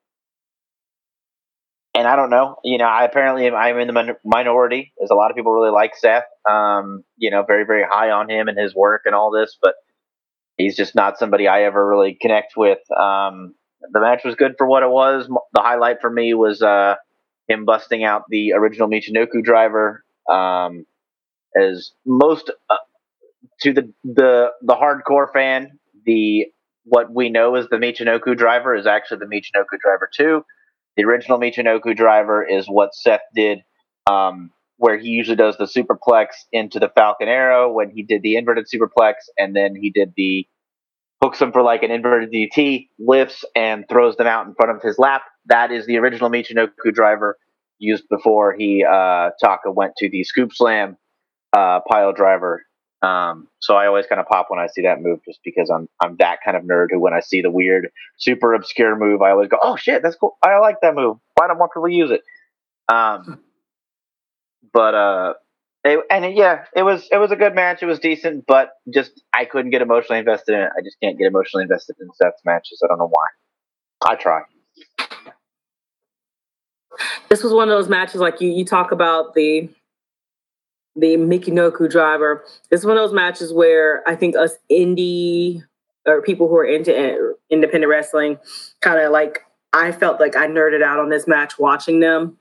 and I don't know, you know, I apparently am, I'm in the min- minority. There's a lot of people really like Seth, um, you know, very very high on him and his work and all this, but he's just not somebody I ever really connect with. Um, the match was good for what it was. The highlight for me was uh, him busting out the original Michinoku driver. Um, as most uh, to the the the hardcore fan, the what we know as the Michinoku driver is actually the Michinoku driver two. The original Michinoku driver is what Seth did, um, where he usually does the superplex into the Falcon Arrow when he did the inverted superplex, and then he did the hooks him for like an inverted DT, lifts and throws them out in front of his lap. That is the original Michinoku driver used before he uh, Taka went to the scoop slam uh, pile driver. Um, so I always kind of pop when I see that move, just because I'm I'm that kind of nerd who when I see the weird, super obscure move, I always go, "Oh shit, that's cool! I like that move. Why don't more people use it?" Um, but uh, it, and it, yeah, it was it was a good match. It was decent, but just I couldn't get emotionally invested in it. I just can't get emotionally invested in Seth's matches. I don't know why. I try. This was one of those matches like you you talk about the the Michinoku driver. It's one of those matches where I think us indie or people who are into independent wrestling kind of like I felt like I nerded out on this match watching them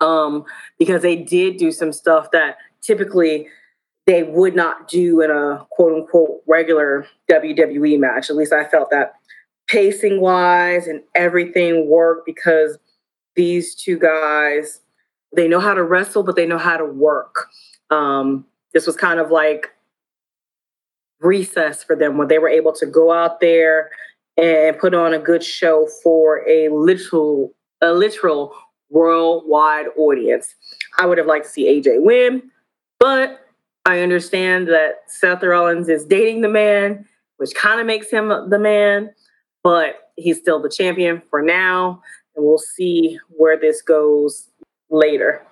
um, because they did do some stuff that typically they would not do in a quote unquote regular WWE match. At least I felt that pacing wise and everything worked because these two guys they know how to wrestle, but they know how to work. Um, this was kind of like recess for them when they were able to go out there and put on a good show for a literal a literal worldwide audience. I would have liked to see AJ win, but I understand that Seth Rollins is dating the man, which kind of makes him the man, but he's still the champion for now, and we'll see where this goes later.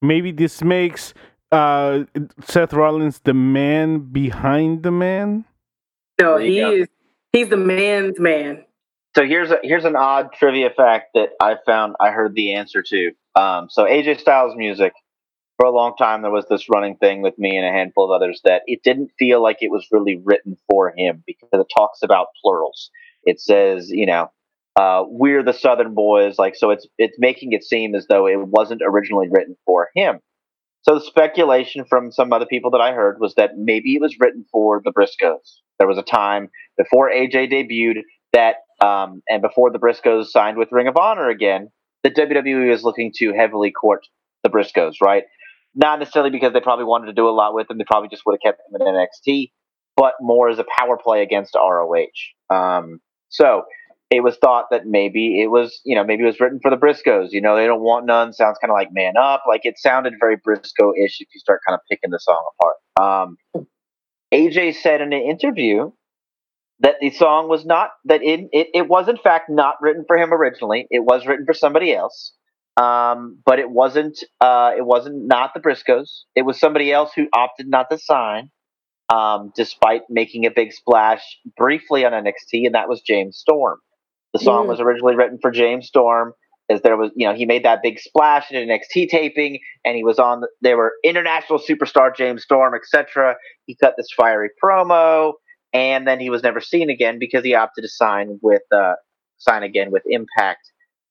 Maybe this makes uh, Seth Rollins the man behind the man? No, he is. He's the man's man. So here's a here's an odd trivia fact that I found. I heard the answer to. Um, so AJ Styles music. For a long time, there was this running thing with me and a handful of others that it didn't feel like it was really written for him because it talks about plurals. It says, you know, uh, we're the Southern boys, like so. It's it's making it seem as though it wasn't originally written for him. So the speculation from some other people that I heard was that maybe it was written for the Briscoes. There was a time before AJ debuted that, um, and before the Briscoes signed with Ring of Honor again, that WWE was looking to heavily court the Briscoes, right? Not necessarily because they probably wanted to do a lot with them; they probably just would have kept them in NXT, but more as a power play against ROH. Um, so it was thought that maybe it was, you know, maybe it was written for the Briscoes. You know, they don't want none. Sounds kind of like Man Up. Like it sounded very Briscoe-ish if you start kind of picking the song apart. Um, AJ said in an interview that the song was not that it, it, it was in fact not written for him originally. It was written for somebody else. Um, but it wasn't uh, it wasn't not the Briscoes. It was somebody else who opted not to sign. Um, despite making a big splash briefly on NXT, and that was James Storm. The song mm. was originally written for James Storm, as there was, you know, he made that big splash in an NXT taping, and he was on. The, they were international superstar James Storm, etc. He cut this fiery promo, and then he was never seen again because he opted to sign with uh, sign again with Impact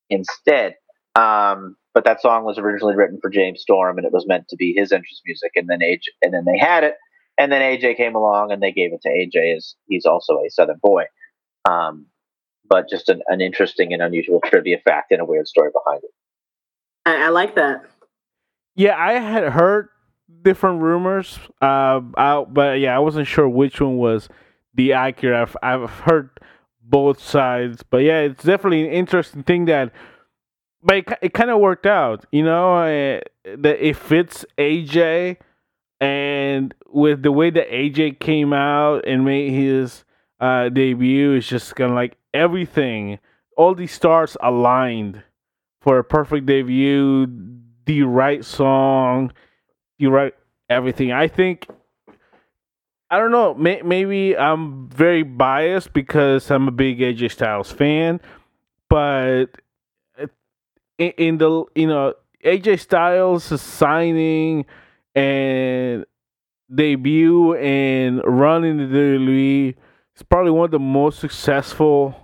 instead. Um, but that song was originally written for James Storm, and it was meant to be his entrance music. And then AJ, and then they had it, and then AJ came along, and they gave it to AJ as he's also a Southern boy. Um, but just an, an interesting and unusual trivia fact and a weird story behind it. I, I like that. Yeah, I had heard different rumors uh, out, but yeah, I wasn't sure which one was the accurate. I've, I've heard both sides, but yeah, it's definitely an interesting thing that, but it, it kind of worked out, you know, uh, that it fits AJ, and with the way that AJ came out and made his uh, debut, it's just kind of like everything, all these stars aligned for a perfect debut, the right song, the right everything. I think I don't know. May, maybe I'm very biased because I'm a big AJ Styles fan, but in, in the you know AJ Styles signing and debut and running the WWE is probably one of the most successful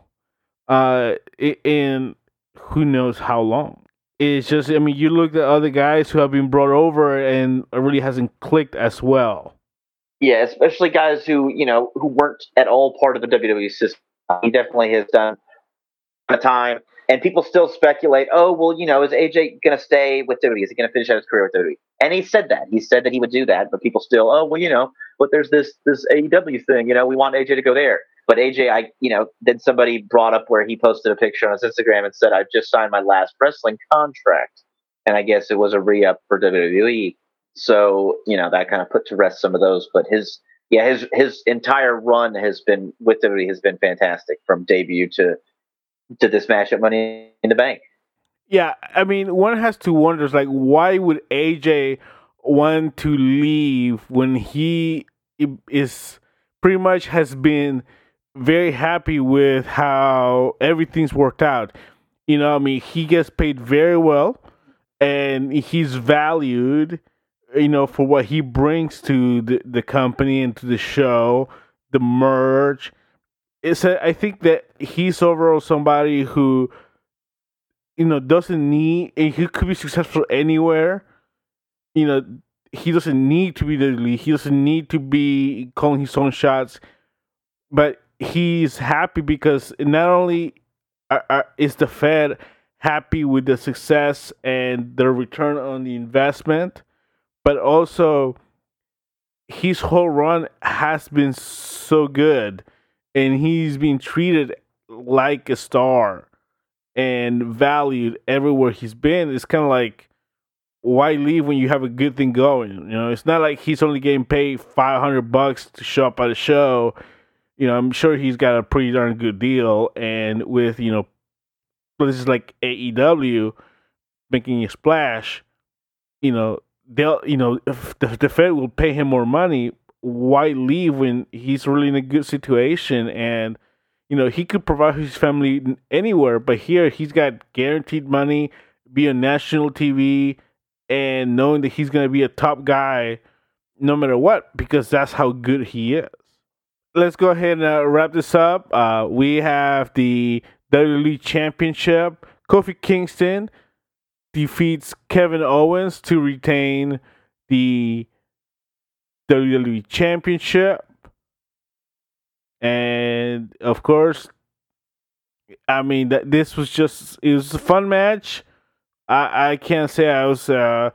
uh in who knows how long. It's just I mean you look at other guys who have been brought over and it really hasn't clicked as well. Yeah, especially guys who you know who weren't at all part of the WWE system. He definitely has done a time, and people still speculate. Oh, well, you know, is AJ going to stay with WWE? Is he going to finish out his career with WWE? And he said that. He said that he would do that, but people still, oh, well, you know, but there's this this AEW thing. You know, we want AJ to go there. But AJ, I, you know, then somebody brought up where he posted a picture on his Instagram and said, "I've just signed my last wrestling contract," and I guess it was a re up for WWE. So you know that kind of put to rest some of those. But his yeah his his entire run has been with WWE has been fantastic from debut to to this match at Money in the Bank. Yeah, I mean, one has to wonder, like, why would AJ want to leave when he is pretty much has been very happy with how everything's worked out. You know, I mean, he gets paid very well, and he's valued you know, for what he brings to the, the company and to the show, the merch. It's a, I think that he's overall somebody who, you know, doesn't need, he could be successful anywhere. You know, he doesn't need to be the lead. He doesn't need to be calling his own shots, but he's happy because not only are, are, is the Fed happy with the success and the return on the investment, but also his whole run has been so good and he's been treated like a star and valued everywhere he's been. It's kind of like why leave when you have a good thing going? You know it's not like he's only getting paid 500 bucks to show up at a show you know i'm sure he's got a pretty darn good deal and with you know places like aew making a splash you know they'll you know if the, the Fed will pay him more money, why leave when he's really in a good situation and you know he could provide his family anywhere, but here he's got guaranteed money, be on national TV, and knowing that he's gonna be a top guy no matter what because that's how good he is. Let's go ahead and uh, wrap this up. Uh, we have the WWE Championship. Kofi Kingston defeats Kevin Owens to retain the WWE Championship. And of course, I mean that this was just it was a fun match. I I can't say I was uh,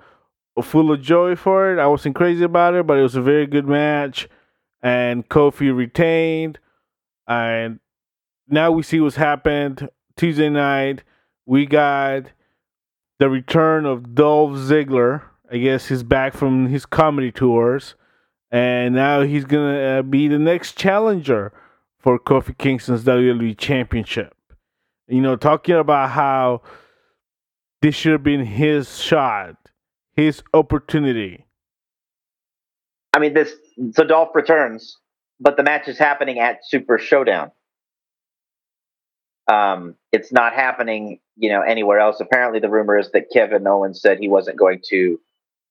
full of joy for it. I wasn't crazy about it, but it was a very good match. And Kofi retained, and now we see what's happened Tuesday night. We got the return of Dolph Ziggler. I guess he's back from his comedy tours, and now he's gonna uh, be the next challenger for Kofi Kingston's WWE Championship. You know, talking about how this should have been his shot, his opportunity. I mean, this so Dolph returns, but the match is happening at Super Showdown. Um, it's not happening, you know, anywhere else. Apparently, the rumor is that Kevin Owens said he wasn't going to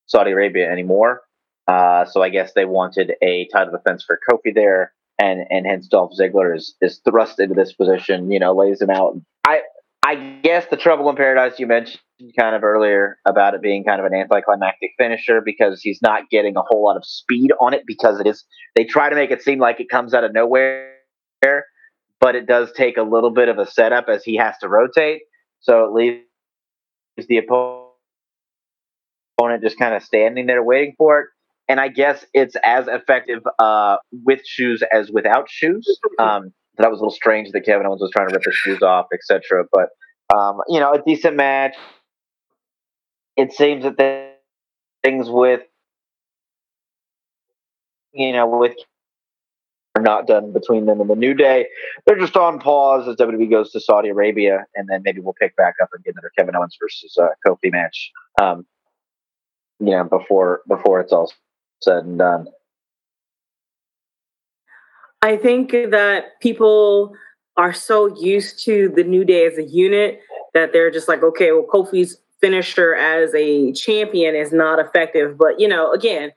Saudi Arabia anymore. Uh, so I guess they wanted a title defense for Kofi there, and and hence Dolph Ziggler is is thrust into this position. You know, lays him out. I I guess the trouble in paradise you mentioned kind of earlier about it being kind of an anticlimactic finisher because he's not getting a whole lot of speed on it because it is they try to make it seem like it comes out of nowhere but it does take a little bit of a setup as he has to rotate. So it leaves the opponent opponent just kind of standing there waiting for it. And I guess it's as effective uh, with shoes as without shoes. Um, that was a little strange that Kevin Owens was trying to rip his shoes off, etc. But um, you know, a decent match. It seems that the things with you know with are not done between them and the New Day. They're just on pause as WWE goes to Saudi Arabia, and then maybe we'll pick back up and get another Kevin Owens versus uh, Kofi match. Um, you know, before before it's all said and done. I think that people are so used to the New Day as a unit that they're just like, okay, well, Kofi's finisher as a champion is not effective. But you know, again,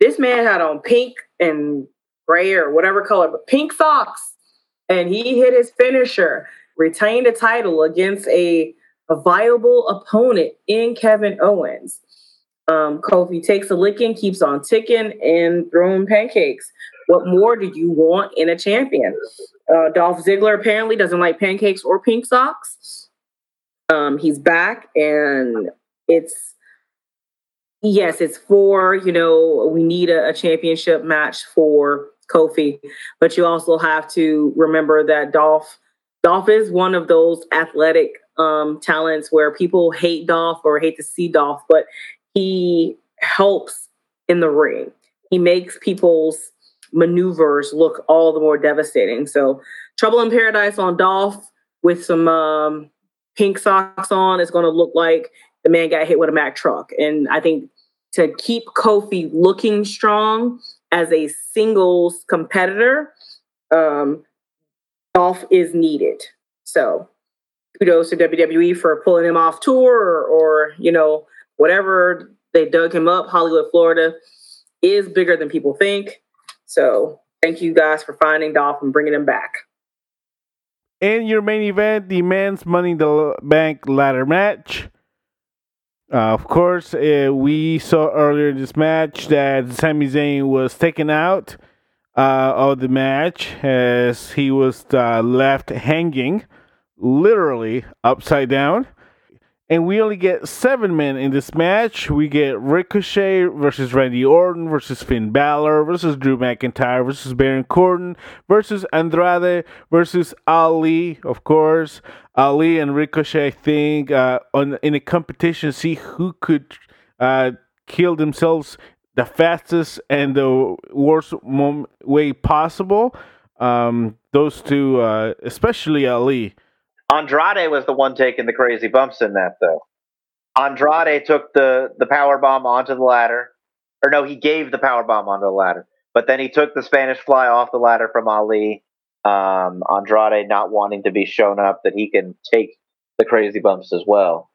this man had on pink and gray or whatever color, but pink socks, and he hit his finisher, retained a title against a, a viable opponent in Kevin Owens. Um, Kofi takes a licking, keeps on ticking, and throwing pancakes. What more do you want in a champion? Uh, Dolph Ziggler apparently doesn't like pancakes or pink socks. Um, he's back, and it's yes, it's for you know we need a, a championship match for Kofi, but you also have to remember that Dolph Dolph is one of those athletic um, talents where people hate Dolph or hate to see Dolph, but he helps in the ring. He makes people's maneuvers look all the more devastating. So, Trouble in Paradise on Dolph with some um, pink socks on is going to look like the man got hit with a Mack truck. And I think to keep Kofi looking strong as a singles competitor, um, Dolph is needed. So, kudos to WWE for pulling him off tour or, or you know, whatever they dug him up, Hollywood, Florida is bigger than people think. So thank you guys for finding Dolph and bringing him back. In your main event, the men's Money in the Bank ladder match. Uh, of course, uh, we saw earlier in this match that Sami Zayn was taken out uh, of the match as he was uh, left hanging, literally upside down and we only get seven men in this match. We get Ricochet versus Randy Orton versus Finn Balor versus Drew McIntyre versus Baron Corbin versus Andrade versus Ali, of course. Ali and Ricochet, I think, uh, on in a competition, see who could uh, kill themselves the fastest and the worst way possible. Um, those two, uh, especially Ali. Andrade was the one taking the crazy bumps in that though. Andrade took the the power bomb onto the ladder, or no, he gave the power bomb onto the ladder, but then he took the Spanish fly off the ladder from Ali. Um, Andrade not wanting to be shown up that he can take the crazy bumps as well.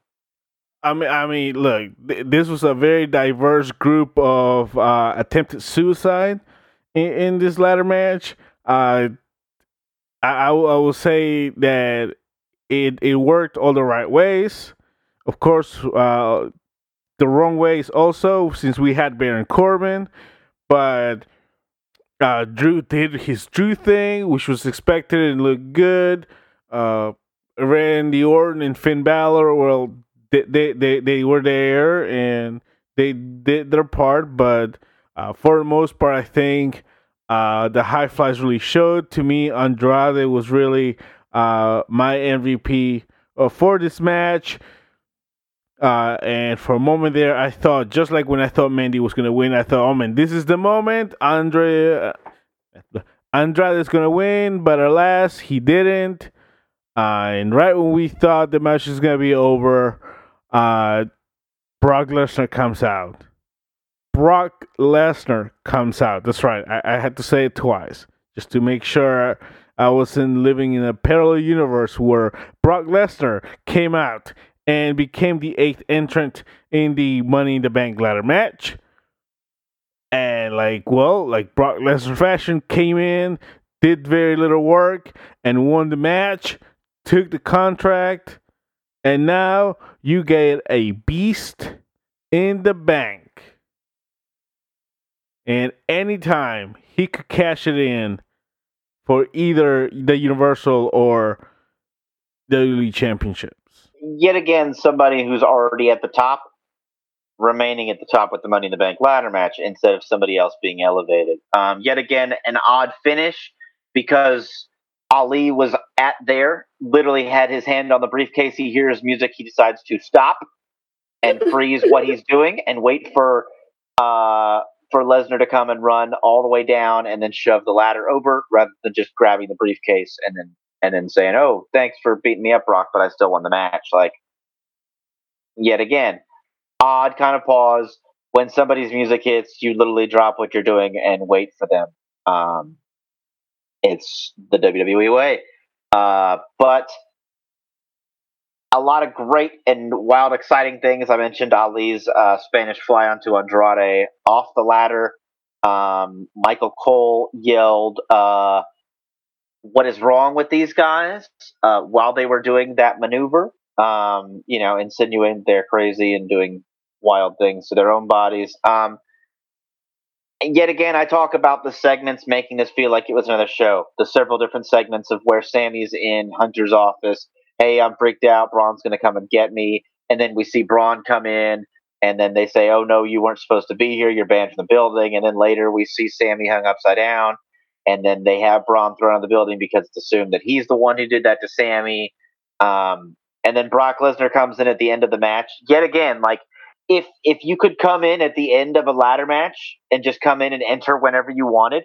I mean, I mean, look, th- this was a very diverse group of uh, attempted suicide in, in this ladder match. Uh, I, I, I will say that it it worked all the right ways. Of course, uh, the wrong ways also, since we had Baron Corbin, but uh, Drew did his Drew thing, which was expected and looked good. Uh, Randy Orton and Finn Balor, well, they, they, they, they were there and they did their part, but uh, for the most part, I think uh, the high flies really showed. To me, Andrade was really uh, my MVP uh, for this match. Uh, and for a moment there, I thought, just like when I thought Mandy was going to win, I thought, oh man, this is the moment. Andre, uh, Andrade is going to win, but alas, he didn't. Uh, and right when we thought the match was going to be over, uh, Brock Lesnar comes out. Brock Lesnar comes out. That's right. I, I had to say it twice just to make sure I wasn't living in a parallel universe where Brock Lesnar came out and became the eighth entrant in the Money in the Bank ladder match. And like, well, like Brock Lesnar fashion came in, did very little work, and won the match, took the contract, and now you get a beast in the bank. And anytime he could cash it in, for either the Universal or the Elite Championships. Yet again, somebody who's already at the top remaining at the top with the Money in the Bank ladder match instead of somebody else being elevated. Um, yet again, an odd finish because Ali was at there, literally had his hand on the briefcase. He hears music. He decides to stop and freeze what he's doing and wait for uh, for Lesnar to come and run all the way down and then shove the ladder over rather than just grabbing the briefcase and then and then saying, "Oh, thanks for beating me up, Brock, but I still won the match." Like yet again, odd kind of pause when somebody's music hits. You literally drop what you're doing and wait for them. Um, it's the WWE way, uh, but a lot of great and wild, exciting things. I mentioned Ali's uh, Spanish fly onto Andrade off the ladder. Um, Michael Cole yelled, uh, "What is wrong with these guys?" Uh, while they were doing that maneuver, um, you know, insinuating they're crazy and doing wild things to their own bodies. Um, and yet again, I talk about the segments making this feel like it was another show. The several different segments of where Sami's in Hunter's office. Hey, I'm freaked out. Braun's going to come and get me. And then we see Braun come in, and then they say, "Oh no, you weren't supposed to be here. You're banned from the building." And then later we see Sami hung upside down, and then they have Braun thrown out of the building because it's assumed that he's the one who did that to Sami. Um, and then Brock Lesnar comes in at the end of the match. Yet again, like if if you could come in at the end of a ladder match and just come in and enter whenever you wanted,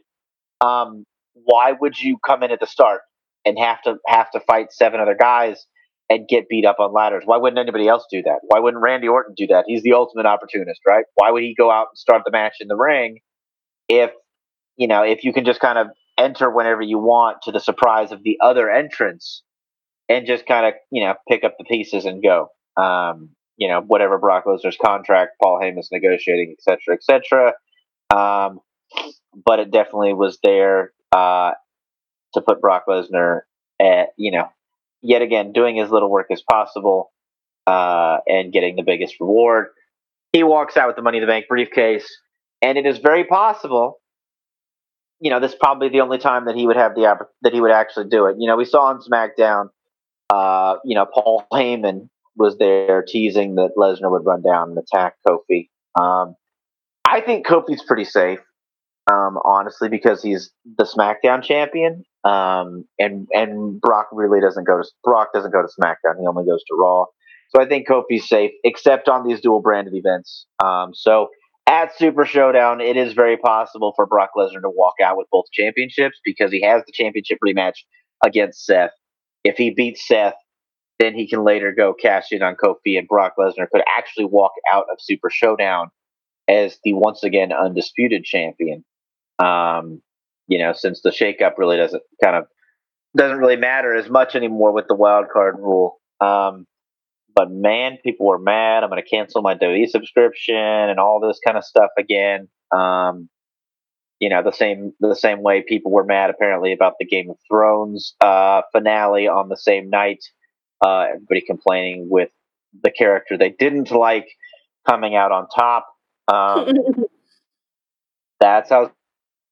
um, why would you come in at the start and have to have to fight seven other guys and get beat up on ladders? Why wouldn't anybody else do that? Why wouldn't Randy Orton do that? He's the ultimate opportunist, right? Why would he go out and start the match in the ring if you know if you can just kind of enter whenever you want to the surprise of the other entrants and just kind of you know pick up the pieces and go. Um, you know whatever Brock Lesnar's contract, Paul Heyman's negotiating, etc., etc. Um, but it definitely was there uh, to put Brock Lesnar at you know yet again doing as little work as possible uh, and getting the biggest reward. He walks out with the Money in the Bank briefcase, and it is very possible. You know, this is probably the only time that he would have the that he would actually do it. You know, we saw on SmackDown, uh, you know, Paul Heyman was there teasing that Lesnar would run down and attack Kofi. Um, I think Kofi's pretty safe, um, honestly, because he's the SmackDown champion, um, and and Brock really doesn't go to Brock doesn't go to SmackDown. He only goes to Raw. So I think Kofi's safe, except on these dual branded events. Um, so at Super Showdown, it is very possible for Brock Lesnar to walk out with both championships because he has the championship rematch against Seth. If he beats Seth, then he can later go cash in on Kofi, and Brock Lesnar could actually walk out of Super Showdown as the once again undisputed champion. Um, you know, since the shakeup really doesn't kind of doesn't really matter as much anymore with the wild card rule. Um, but man, people were mad. I'm going to cancel my WWE subscription and all this kind of stuff again. Um, you know, the same the same way people were mad apparently about the Game of Thrones uh, finale on the same night uh, everybody complaining with the character they didn't like coming out on top. Um, that's how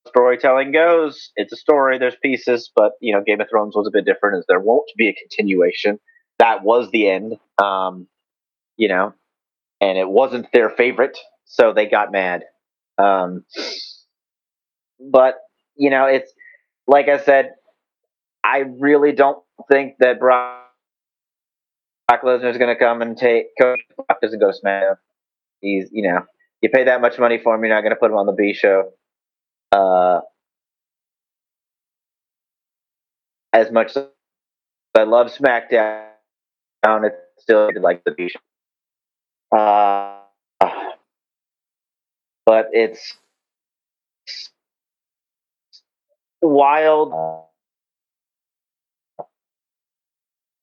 storytelling goes. It's a story. There's pieces, but you know, Game of Thrones was a bit different, as there won't be a continuation. That was the end. Um, you know, and it wasn't their favorite, so they got mad. Um, but you know, it's like I said, I really don't think that Brock Brock Lesnar is going to come and take. Coach Brock doesn't go to SmackDown. He's, you know, you pay that much money for him, you're not going to put him on the B show. Uh, as much as I love SmackDown, it's still like the B show. Uh, but it's wild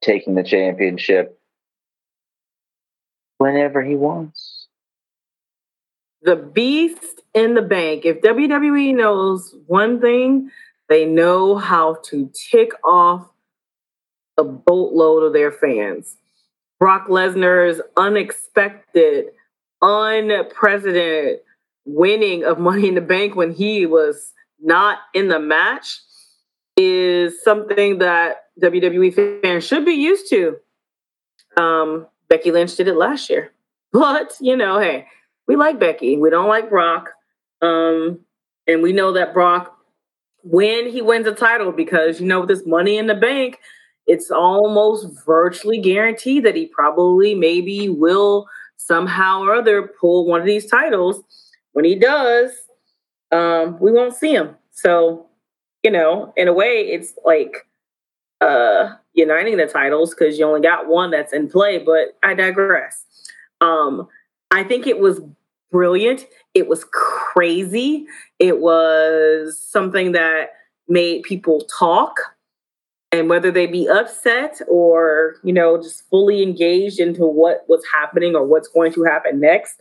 taking the championship whenever he wants. The beast in the bank. If WWE knows one thing, they know how to tick off a boatload of their fans. Brock Lesnar's unexpected, unprecedented winning of Money in the Bank when he was not in the match is something that WWE fans should be used to. Um, Becky Lynch did it last year. But, you know, hey, we like Becky. We don't like Brock. Um, and we know that Brock, when he wins a title, because you know, with this money in the bank, it's almost virtually guaranteed that he probably maybe will somehow or other pull one of these titles. When he does, um, we won't see him. So, you know, in a way, it's like uh uniting the titles because you only got one that's in play, but I digress. Um, I think it was brilliant. It was crazy. It was something that made people talk. And whether they be upset or, you know, just fully engaged into what was happening or what's going to happen next,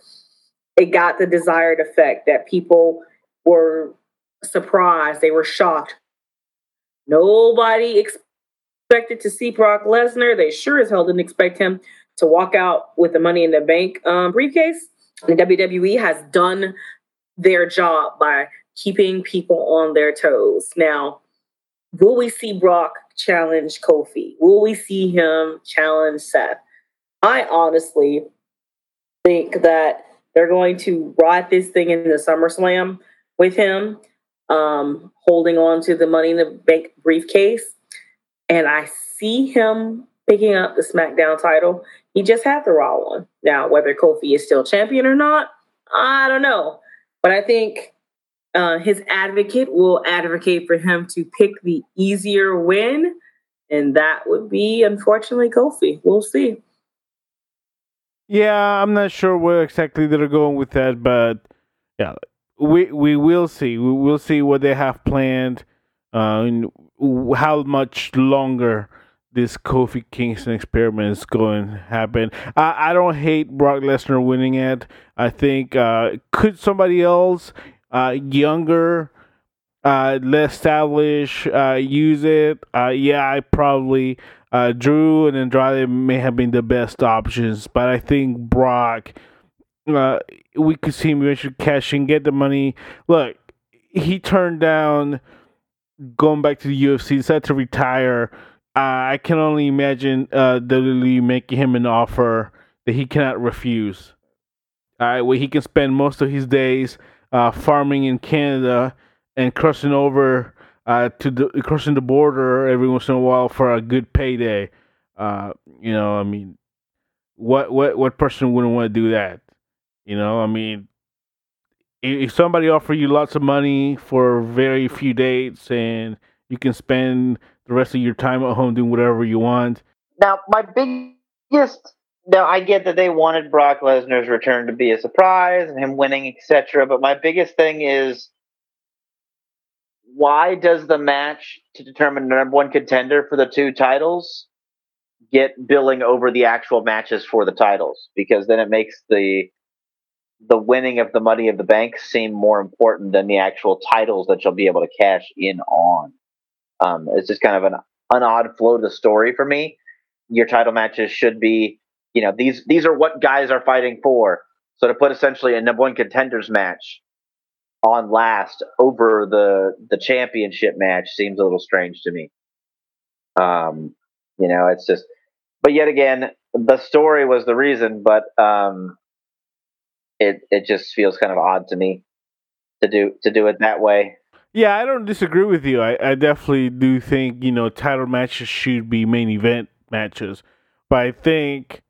it got the desired effect that people were surprised, they were shocked. Nobody expected to see Brock Lesnar. They sure as hell didn't expect him to walk out with the money in the bank um, briefcase. The WWE has done their job by keeping people on their toes. Now, will we see Brock challenge Kofi? Will we see him challenge Seth? I honestly think that they're going to ride this thing in the SummerSlam with him, um, holding on to the money in the bank briefcase. And I see him picking up the SmackDown title. He just had the Raw one. Now, whether Kofi is still champion or not, I don't know. But I think uh, his advocate will advocate for him to pick the easier win. And that would be, unfortunately, Kofi. We'll see. Yeah, I'm not sure where exactly they're going with that, but yeah, we we will see. We will see what they have planned, uh, and how much longer this Kofi Kingston experiment is going to happen. I, I don't hate Brock Lesnar winning it. I think uh, could somebody else, uh, younger, uh, less established, uh, use it. Uh, yeah, I probably uh, Drew and Andrade may have been the best options, but I think Brock. we could see him eventually cash in, get the money. Look, he turned down going back to the UFC, decided to retire I can only imagine uh, WWE making him an offer that he cannot refuse. All right, where he can spend most of his days uh, farming in Canada and crossing over uh, to the crossing the border every once in a while for a good payday. Uh, you know, I mean, what what what person wouldn't want to do that? You know, I mean, if somebody offer you lots of money for very few dates and you can spend the rest of your time at home doing whatever you want. Now, my biggest now I get that they wanted Brock Lesnar's return to be a surprise and him winning, etc. But my biggest thing is why does the match to determine the number one contender for the two titles get billing over the actual matches for the titles? Because then it makes the the winning of the money of the bank seem more important than the actual titles that you'll be able to cash in on. Um, it's just kind of an, an odd flow to the story for me. Your title matches should be, you know, these these are what guys are fighting for. So to put essentially a number one contenders match on last over the the championship match seems a little strange to me. Um, you know, it's just, but yet again, the story was the reason, but um, it it just feels kind of odd to me to do to do it that way. Yeah, I don't disagree with you. I, I definitely do think, you know, title matches should be main event matches. But I think,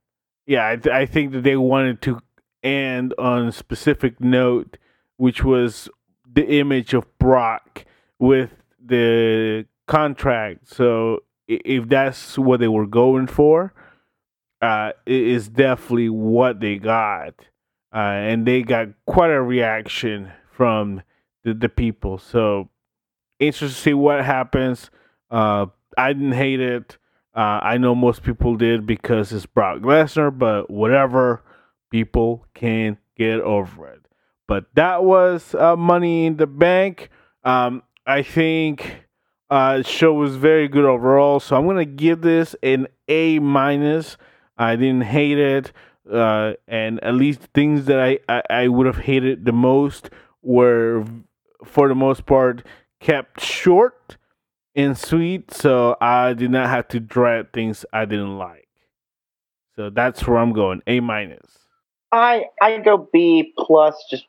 yeah, I, th- I think that they wanted to end on a specific note, which was the image of Brock with the contract. So if that's what they were going for, uh, it is definitely what they got. Uh, and they got quite a reaction from the, the people. So interested to see what happens. Uh, I didn't hate it. Uh, I know most people did because it's Brock Lesnar, but whatever, people can get over it. But that was uh, Money in the Bank. Um, I think uh, the show was very good overall, so I'm gonna give this an A minus. I didn't hate it, uh, and at least things that I, I, I would have hated the most were for the most part, kept short and sweet, so I did not have to dread things I didn't like. So that's where I'm going. A minus. I I go B plus. Just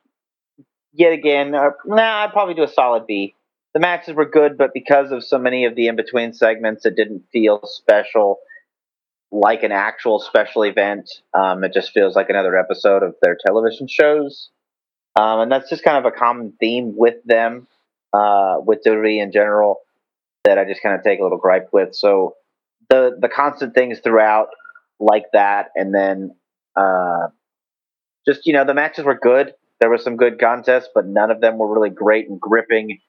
yet again, or, nah, I'd probably do a solid B. The matches were good, but because of so many of the in between segments, it didn't feel special, like an actual special event. Um, it just feels like another episode of their television shows, um, and that's just kind of a common theme with them, uh, with WWE in general, that I just kind of take a little gripe with. So the the constant things throughout, like that, and then uh, just you know the matches were good. There was some good contests, but none of them were really great and gripping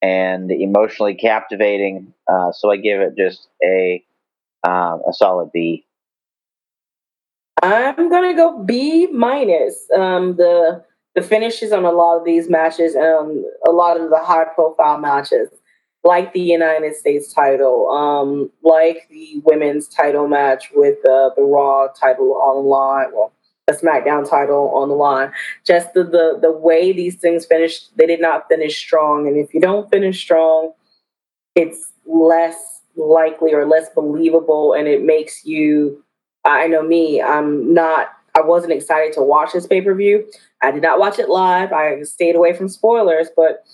and emotionally captivating. Uh, so I give it just a um, a solid B. I'm gonna go B minus. Um, the the finishes on a lot of these matches, um, a lot of the high profile matches, like the United States title, um, like the women's title match with uh, the Raw title on the line. Well, the SmackDown title on the line. Just the, the the way these things finished, they did not finish strong. And if you don't finish strong, it's less likely or less believable, and it makes you. I know me. I'm not. I wasn't excited to watch this pay per view. I did not watch it live. I stayed away from spoilers, but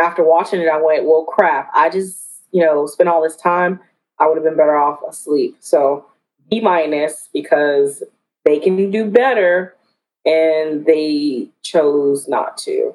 after watching it, I went, "Well, crap! I just you know spent all this time. I would have been better off asleep." So B minus because they can do better, and they chose not to.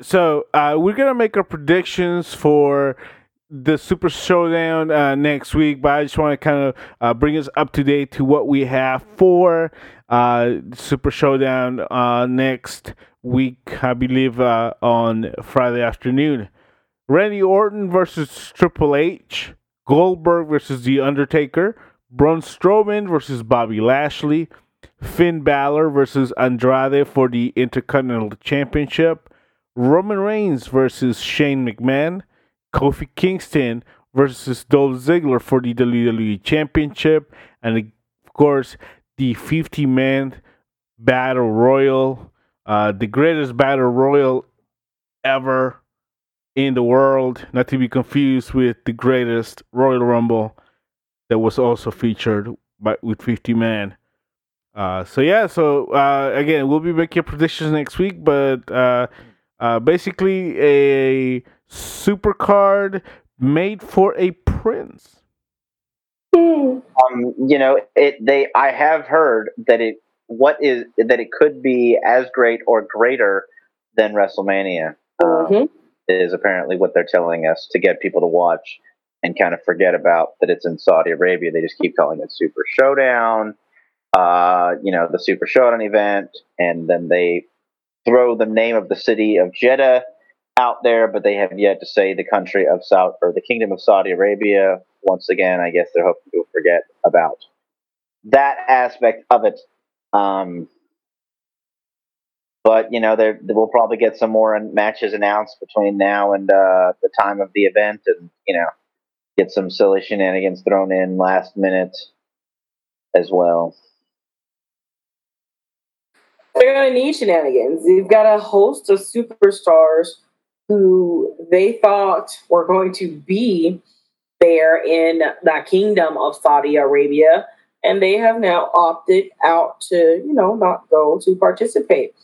So uh, we're gonna make our predictions for the Super Showdown uh, next week, but I just want to kind of uh, bring us up to date to what we have for uh, Super Showdown uh, next week. I believe uh, on Friday afternoon. Randy Orton versus Triple H, Goldberg versus The Undertaker, Braun Strowman versus Bobby Lashley, Finn Balor versus Andrade for the Intercontinental Championship. Roman Reigns versus Shane McMahon, Kofi Kingston versus Dolph Ziggler for the WWE Championship, and of course the 50 man battle royal, uh, the greatest battle royal ever in the world, not to be confused with the greatest Royal Rumble that was also featured by with 50 man. Uh, so yeah, so uh, again, we'll be making predictions next week, but uh, uh, basically, a super card made for a prince. Um, you know, it. They. I have heard that it. What is that? It could be as great or greater than WrestleMania. Um, mm-hmm. Is apparently what they're telling us to get people to watch and kind of forget about that it's in Saudi Arabia. They just keep calling it Super Showdown. Uh, you know, the Super Showdown event, and then they throw the name of the city of Jeddah out there, but they have yet to say the country of Saudi or the Kingdom of Saudi Arabia. Once again, I guess they're hoping to forget about that aspect of it. Um, but you know, they we'll probably get some more matches announced between now and uh, the time of the event, and you know, get some silly shenanigans thrown in last minute as well they're going to need shenanigans. You've got a host of superstars who they thought were going to be there in the kingdom of Saudi Arabia, and they have now opted out to, you know, not go to participate.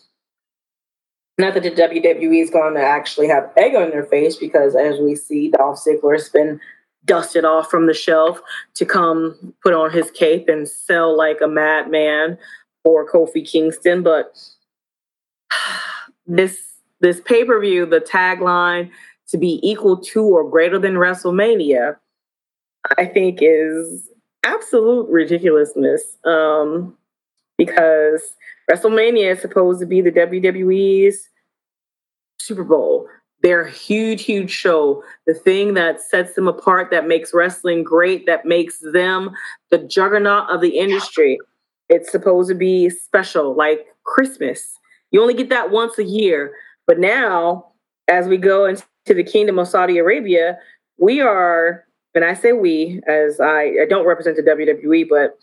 Not that the WWE is going to actually have egg on their face, because as we see, Dolph Ziggler has been dusted off from the shelf to come put on his cape and sell like a madman or Kofi Kingston, but this this pay per view, the tagline to be equal to or greater than WrestleMania, I think is absolute ridiculousness. Um, because WrestleMania is supposed to be the WWE's Super Bowl. Their huge, huge show, the thing that sets them apart, that makes wrestling great, that makes them the juggernaut of the industry. It's supposed to be special, like Christmas. You only get that once a year. But now, as we go into the kingdom of Saudi Arabia, we are, and I say we, as I, I don't represent the WWE, but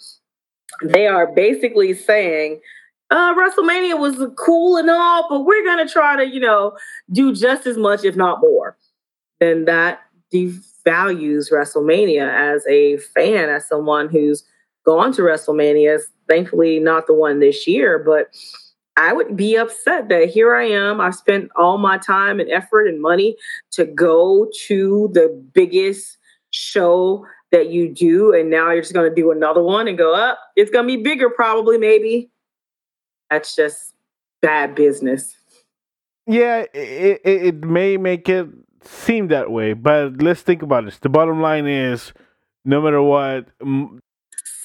they are basically saying, uh, WrestleMania was cool and all, but we're gonna try to, you know, do just as much, if not more. Then that devalues WrestleMania as a fan, as someone who's gone to WrestleMania. Thankfully, not the one this year, but I would be upset that here I am. I've spent all my time and effort and money to go to the biggest show that you do, and now you're just going to do another one and go up. It's going to be bigger, probably, maybe. That's just bad business. Yeah, it, it may make it seem that way, but let's think about this. The bottom line is no matter what,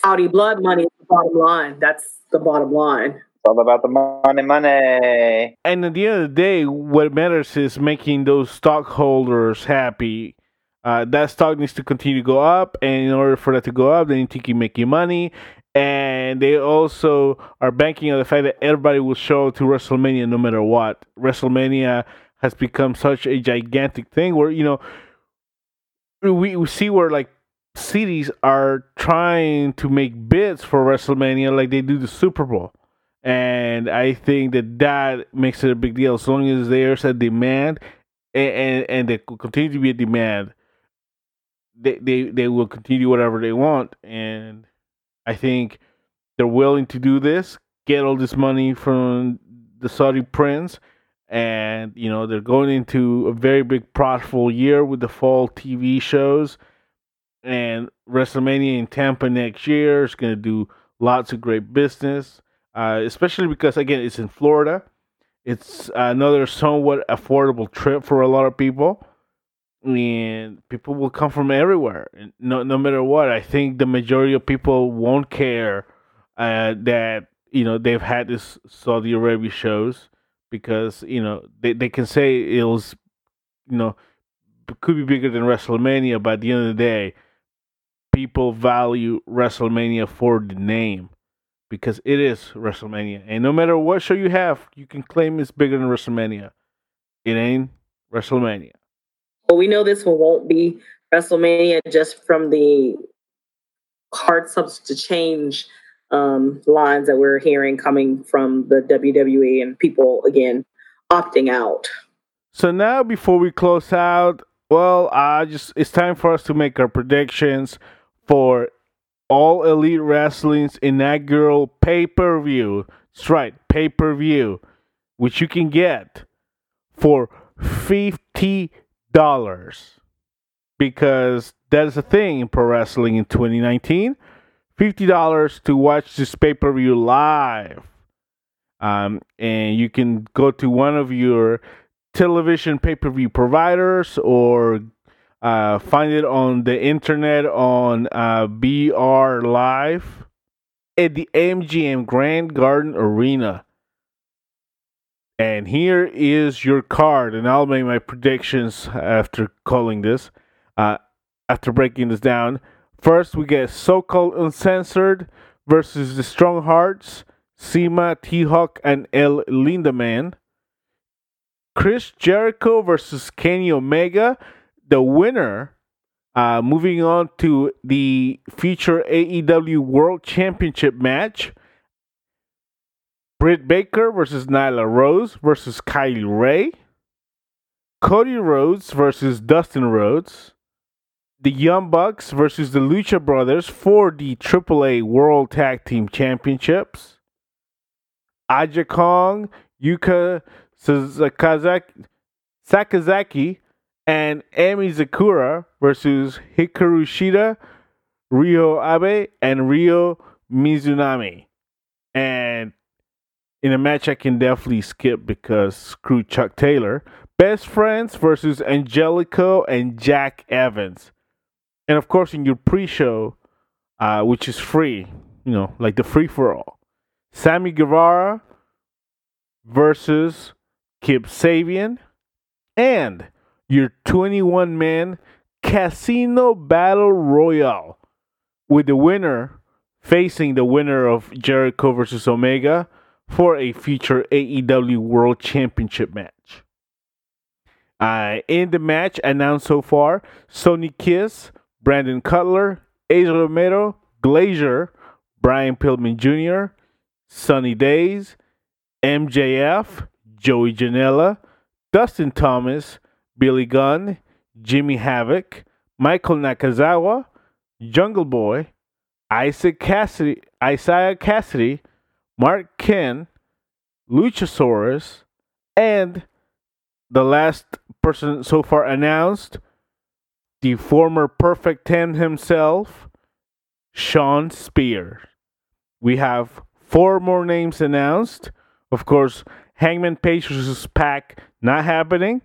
Saudi blood money is the bottom line. That's the bottom line. It's all about the money, money. And at the end of the day, what matters is making those stockholders happy. Uh, that stock needs to continue to go up, and in order for that to go up, they need to keep making money. And they also are banking on the fact that everybody will show up to WrestleMania no matter what. WrestleMania has become such a gigantic thing where you know we, we see where like cities are trying to make bids for WrestleMania like they do the Super Bowl. And I think that that makes it a big deal. As long as there's a demand and, and, and there will continue to be a demand, they, they, they will continue whatever they want. And I think they're willing to do this, get all this money from the Saudi prince. And, you know, they're going into a very big profitable year with the fall TV shows and WrestleMania in Tampa next year is going to do lots of great business, uh, especially because again it's in Florida. It's another somewhat affordable trip for a lot of people, and people will come from everywhere. No, no matter what, I think the majority of people won't care uh, that you know they've had this Saudi Arabia shows because you know they, they can say it was you know could be bigger than WrestleMania, but at the end of the day, people value WrestleMania for the name because it is WrestleMania. And no matter what show you have, you can claim it's bigger than WrestleMania. It ain't WrestleMania. Well, we know this one won't be WrestleMania just from the hard substance to change um, lines that we're hearing coming from the WWE and people again opting out. So now, before we close out, well, I just it's time for us to make our predictions for All Elite Wrestling's inaugural pay per view. That's right, pay per view, which you can get for $50 because that is a thing in pro wrestling in 2019. $50 to watch this pay per view live. Um, and you can go to one of your television pay per view providers or uh, find it on the internet on uh, BR Live at the MGM Grand Garden Arena. And here is your card, and I'll make my predictions after calling this, uh, after breaking this down. First, we get SoCal Uncensored versus the Strong Hearts, CIMA, T Hawk, and El Lindaman. Chris Jericho versus Kenny Omega the winner, uh, moving on to the future AEW World Championship match. Britt Baker versus Nyla Rose versus Kylie Rae. Cody Rhodes versus Dustin Rhodes. The Young Bucks versus the Lucha Brothers for the AAA World Tag Team Championships. Aja Kong, Yuka Sakazaki and Emi Sakura versus Hikaru Shida, Ryo Abe, and Ryo Mizunami. And in a match I can definitely skip because screw Chuck Taylor. Best Friends versus Angelico and Jack Evans. And of course, in your pre show, uh, which is free, you know, like the free for all, Sammy Guevara versus Kip Sabian and your 21 man casino battle royale with the winner facing the winner of Jericho versus Omega for a future AEW World Championship match. Uh, in the match announced so far, Sonny Kiss, Brandon Cutler, Ace Romero, Glacier, Brian Pillman Jr., Sunny Daze, MJF, Joey Janela, Dustin Thomas, Billy Gunn, Jimmy Havoc, Michael Nakazawa, Jungle Boy, Isaac Cassidy, Isaiah Cassidy, Marq Quen, Luchasaurus, and the last person so far announced, the former Perfect 10 himself, Shawn Spear. We have four more names announced. Of course, Hangman Page versus Pac not happening.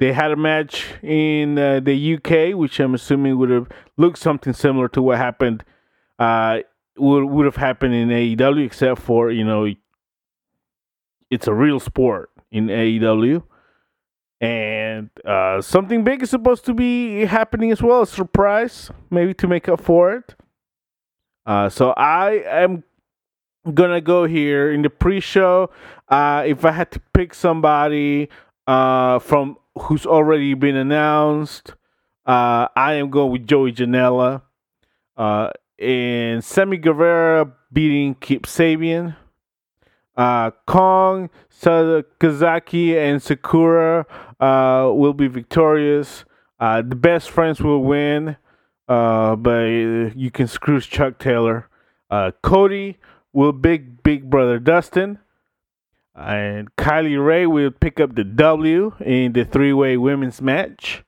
They had a match in uh, the UK, which I'm assuming would have looked something similar to what happened, uh, would would have happened in AEW, except for you know, it's a real sport in AEW, and uh, something big is supposed to be happening as well. A surprise, maybe to make up for it. Uh, so I am gonna go here in the pre-show. Uh, if I had to pick somebody uh, from who's already been announced, uh, I am going with Joey Janela. Uh, and Sammy Guevara beating Kip Sabian. Uh, Kong, Sakazaki, and Sakura uh, will be victorious. Uh, the best friends will win, uh, but you can screw Chuck Taylor. Uh, Cody will big Big Brother Dustin. And Kylie Rae will pick up the W in the three way women's match.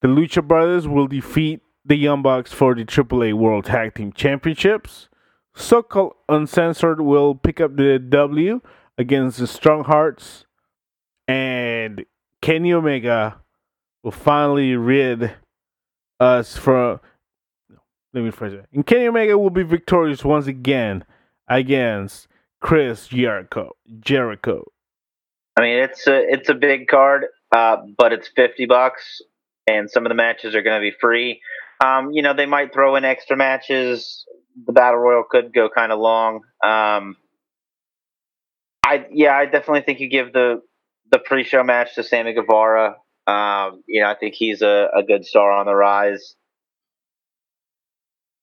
The Lucha Brothers will defeat the Young Bucks for the AAA World Tag Team Championships. SoCal Uncensored will pick up the W against the Strong Hearts. And Kenny Omega will finally rid us from. Let me phrase it. And Kenny Omega will be victorious once again against Chris Jericho. Jericho. I mean, it's a it's a big card, uh, but it's fifty bucks, and some of the matches are going to be free. Um, you know, they might throw in extra matches. The battle royal could go kind of long. Um, I yeah, I definitely think you give the the pre-show match to Sammy Guevara. Um, you know, I think he's a, a good star on the rise.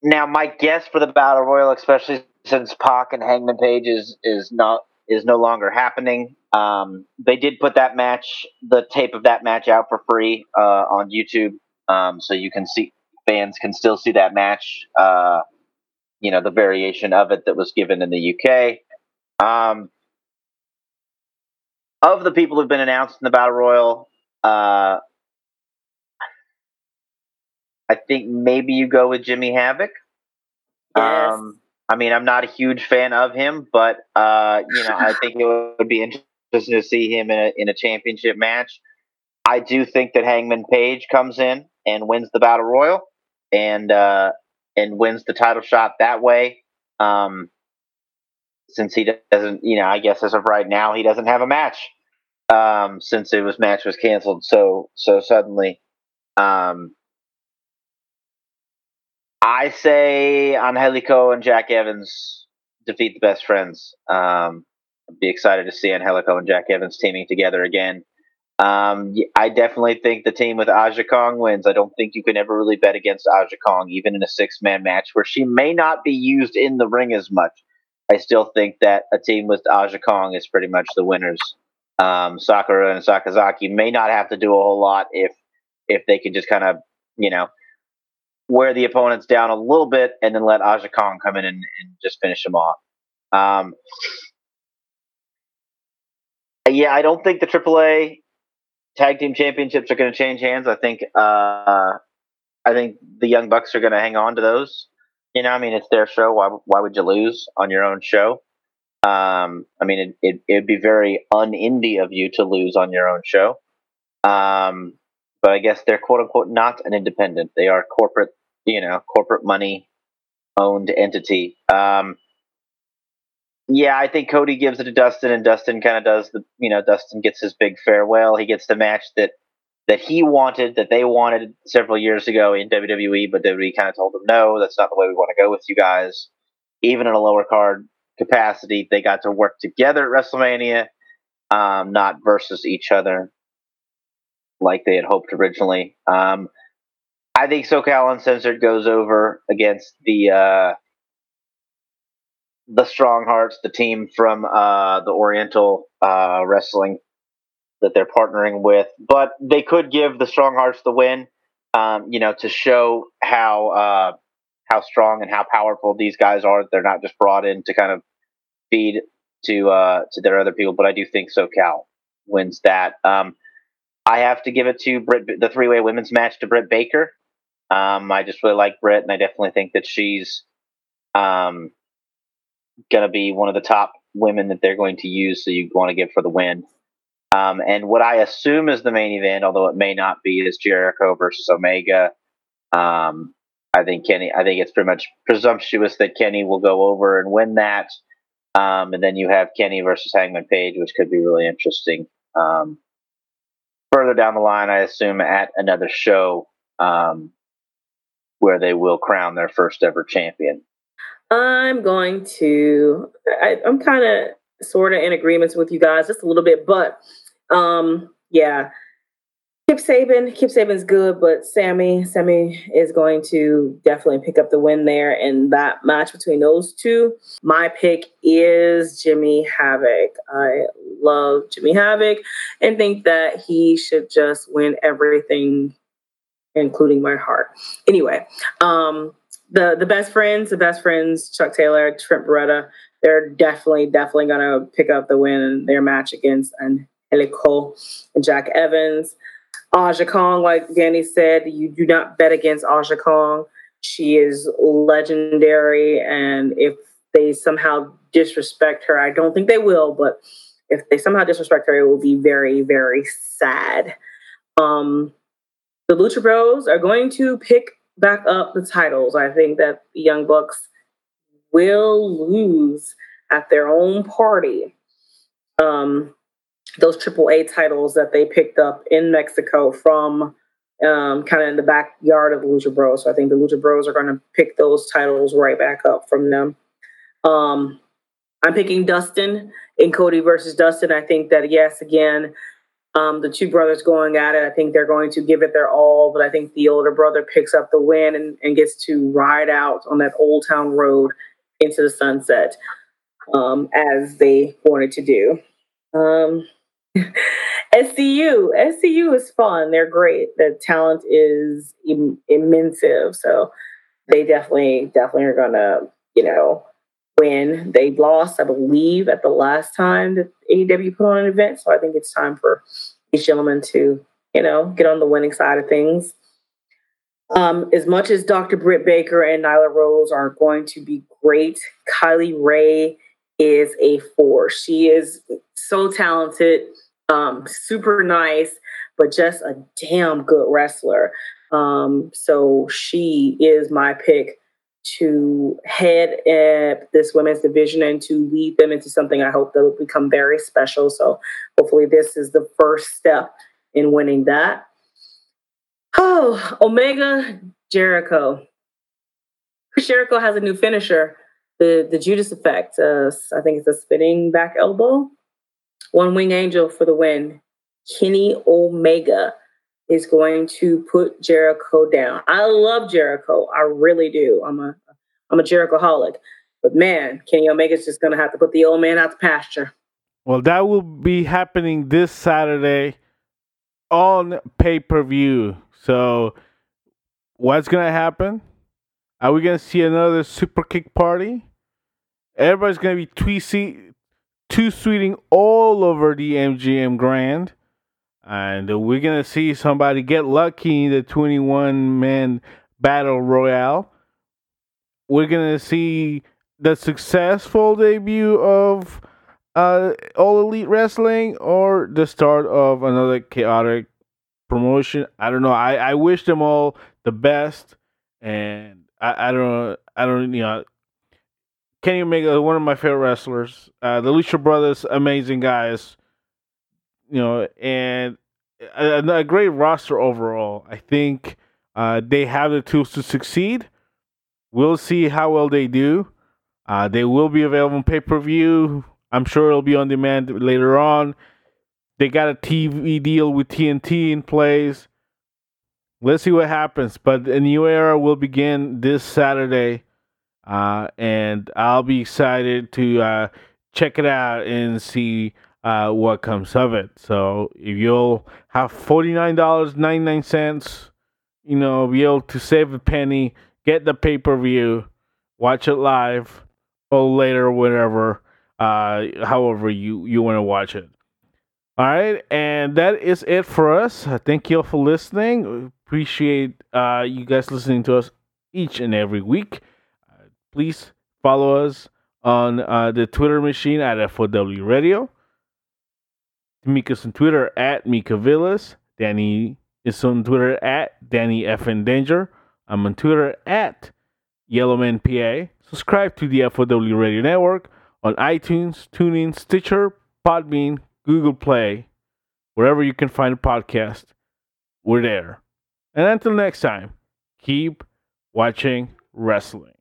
Now, my guess for the battle royal, especially since Pac and Hangman Page is is not is no longer happening. Um, they did put that match, the tape of that match, out for free uh, on YouTube, um, so you can see fans can still see that match. Uh, you know, the variation of it that was given in the UK. Um, of the people who've been announced in the battle royal, uh, I think maybe you go with Jimmy Havoc. Yes. Um, I mean, I'm not a huge fan of him, but uh, you know, I think it would be interesting to see him in a, in a championship match. I do think that Hangman Page comes in and wins the battle royal, and uh, and wins the title shot that way. Um, since he doesn't, you know, I guess as of right now, he doesn't have a match. Um, since it was match was canceled so so suddenly. Um, I say Angelico and Jack Evans defeat the best friends. Um, be excited to see Angelico and Jack Evans teaming together again. Um, I definitely think the team with Aja Kong wins. I don't think you can ever really bet against Aja Kong, even in a six man match where she may not be used in the ring as much. I still think that a team with Aja Kong is pretty much the winners. Um, Sakura and Sakazaki may not have to do a whole lot if if they can just kind of you know wear the opponents down a little bit and then let Aja Kong come in and, and just finish them off. Um, yeah, I don't think the AAA tag team championships are going to change hands. I think uh, I think the Young Bucks are going to hang on to those. You know, I mean, it's their show. Why why would you lose on your own show? Um, I mean, it, it would be very un-indie of you to lose on your own show. Um, but I guess they're quote unquote not an independent. They are corporate, you know, corporate money owned entity. Um, yeah, I think Cody gives it to Dustin, and Dustin kind of does the, you know, Dustin gets his big farewell. He gets the match that that he wanted, that they wanted several years ago in WWE, but WWE kind of told him, no, that's not the way we want to go with you guys. Even in a lower card capacity. They got to work together at WrestleMania, um, not versus each other like they had hoped originally. Um, I think SoCal Uncensored goes over against the uh, the Strong Hearts, the team from uh, the Oriental uh, Wrestling that they're partnering with. But they could give the Strong Hearts the win, um, you know, to show how uh, how strong and how powerful these guys are. They're not just brought in to kind of feed to uh, to their other people. But I do think SoCal wins that. Um, I have to give it to Britt, the three way women's match to Britt Baker. Um, I just really like Britt, and I definitely think that she's um, going to be one of the top women that they're going to use. So you want to give for the win. Um, and what I assume is the main event, although it may not be, is Jericho versus Omega. Um, I think Kenny. I think it's pretty much presumptuous that Kenny will go over and win that. Um, and then you have Kenny versus Hangman Page, which could be really interesting. Um, further down the line, I assume at another show um, where they will crown their first ever champion. I'm going to. I, I'm kind of sort of in agreements with you guys just a little bit, but um, yeah. Kip Sabian, Kip Sabian's good, but Sammy, Sammy is going to definitely pick up the win there in that match between those two. My pick is Jimmy Havoc. I love Jimmy Havoc and think that he should just win everything, including my heart. Anyway, um, the the best friends, the best friends, Chuck Taylor, Trent Beretta, they're definitely, definitely gonna pick up the win in their match against and Cole and Jack Evans. Aja Kong, like Danny said, you do not bet against Aja Kong. She is legendary, and if they somehow disrespect her, I don't think they will, but if they somehow disrespect her, it will be very, very sad. Um, the Lucha Bros are going to pick back up the titles. I think that the Young Bucks will lose at their own party. Um, those triple A titles that they picked up in Mexico from um, kind of in the backyard of the Lucha Bros. So I think the Lucha Bros are going to pick those titles right back up from them. Um, I'm picking Dustin in Cody versus Dustin. I think that yes, again, um, the two brothers going at it. I think they're going to give it their all, but I think the older brother picks up the win and, and gets to ride out on that old town road into the sunset um, as they wanted to do. Um, SCU, SCU is fun. They're great. The talent is Im- immense. So they definitely, definitely are gonna, you know, win. They lost, I believe, at the last time that AEW put on an event. So I think it's time for these gentlemen to, you know, get on the winning side of things. Um, as much as Dr. Britt Baker and Nyla Rose are going to be great, Kylie Rae is a force. She is so talented, um, super nice, but just a damn good wrestler. Um, so she is my pick to head this women's division and to lead them into something I hope that will become very special. So hopefully this is the first step in winning that. Oh, Omega Jericho. Jericho has a new finisher the the Judas effect. Uh, I think it's a spinning back elbow. One-Winged Angel for the win. Kenny Omega is going to put Jericho down. I love Jericho. I really do. I'm a I'm a Jericho holic. But man, Kenny Omega's just gonna have to put the old man out to pasture. Well, that will be happening this Saturday on pay per view. So, what's gonna happen? Are we gonna see another super kick party? Everybody's gonna be tweeting, two sweeting all over the MGM Grand, and we're gonna see somebody get lucky in the 21 man battle royale. We're gonna see the successful debut of uh, All Elite Wrestling or the start of another chaotic promotion. I don't know. I, I wish them all the best, and I, I don't know. I don't you know Kenny Omega, one of my favorite wrestlers. Uh, the Lucha Brothers, amazing guys. You know, and a, a great roster overall. I think uh, they have the tools to succeed. We'll see how well they do. Uh, they will be available on pay per view. I'm sure it'll be on demand later on. They got a TV deal with TNT in place. Let's see what happens. But a new era will begin this Saturday. Uh, and I'll be excited to uh, check it out and see uh, what comes of it. So if you'll have $49.99, you know, be able to save a penny, get the pay per view, watch it live or later, whatever, uh, however you, you want to watch it. All right, and that is it for us. Thank you all for listening. Appreciate uh, you guys listening to us each and every week. Uh, please follow us on uh, the Twitter machine at FOW Radio. Us on Twitter at Mika Villas. Danny is on Twitter at Danny F. in Danger. I'm on Twitter at Yellowman PA. Subscribe to the FOW Radio Network on iTunes, TuneIn, Stitcher, Podbean, Google Play, wherever you can find a podcast. We're there. And until next time, keep watching wrestling.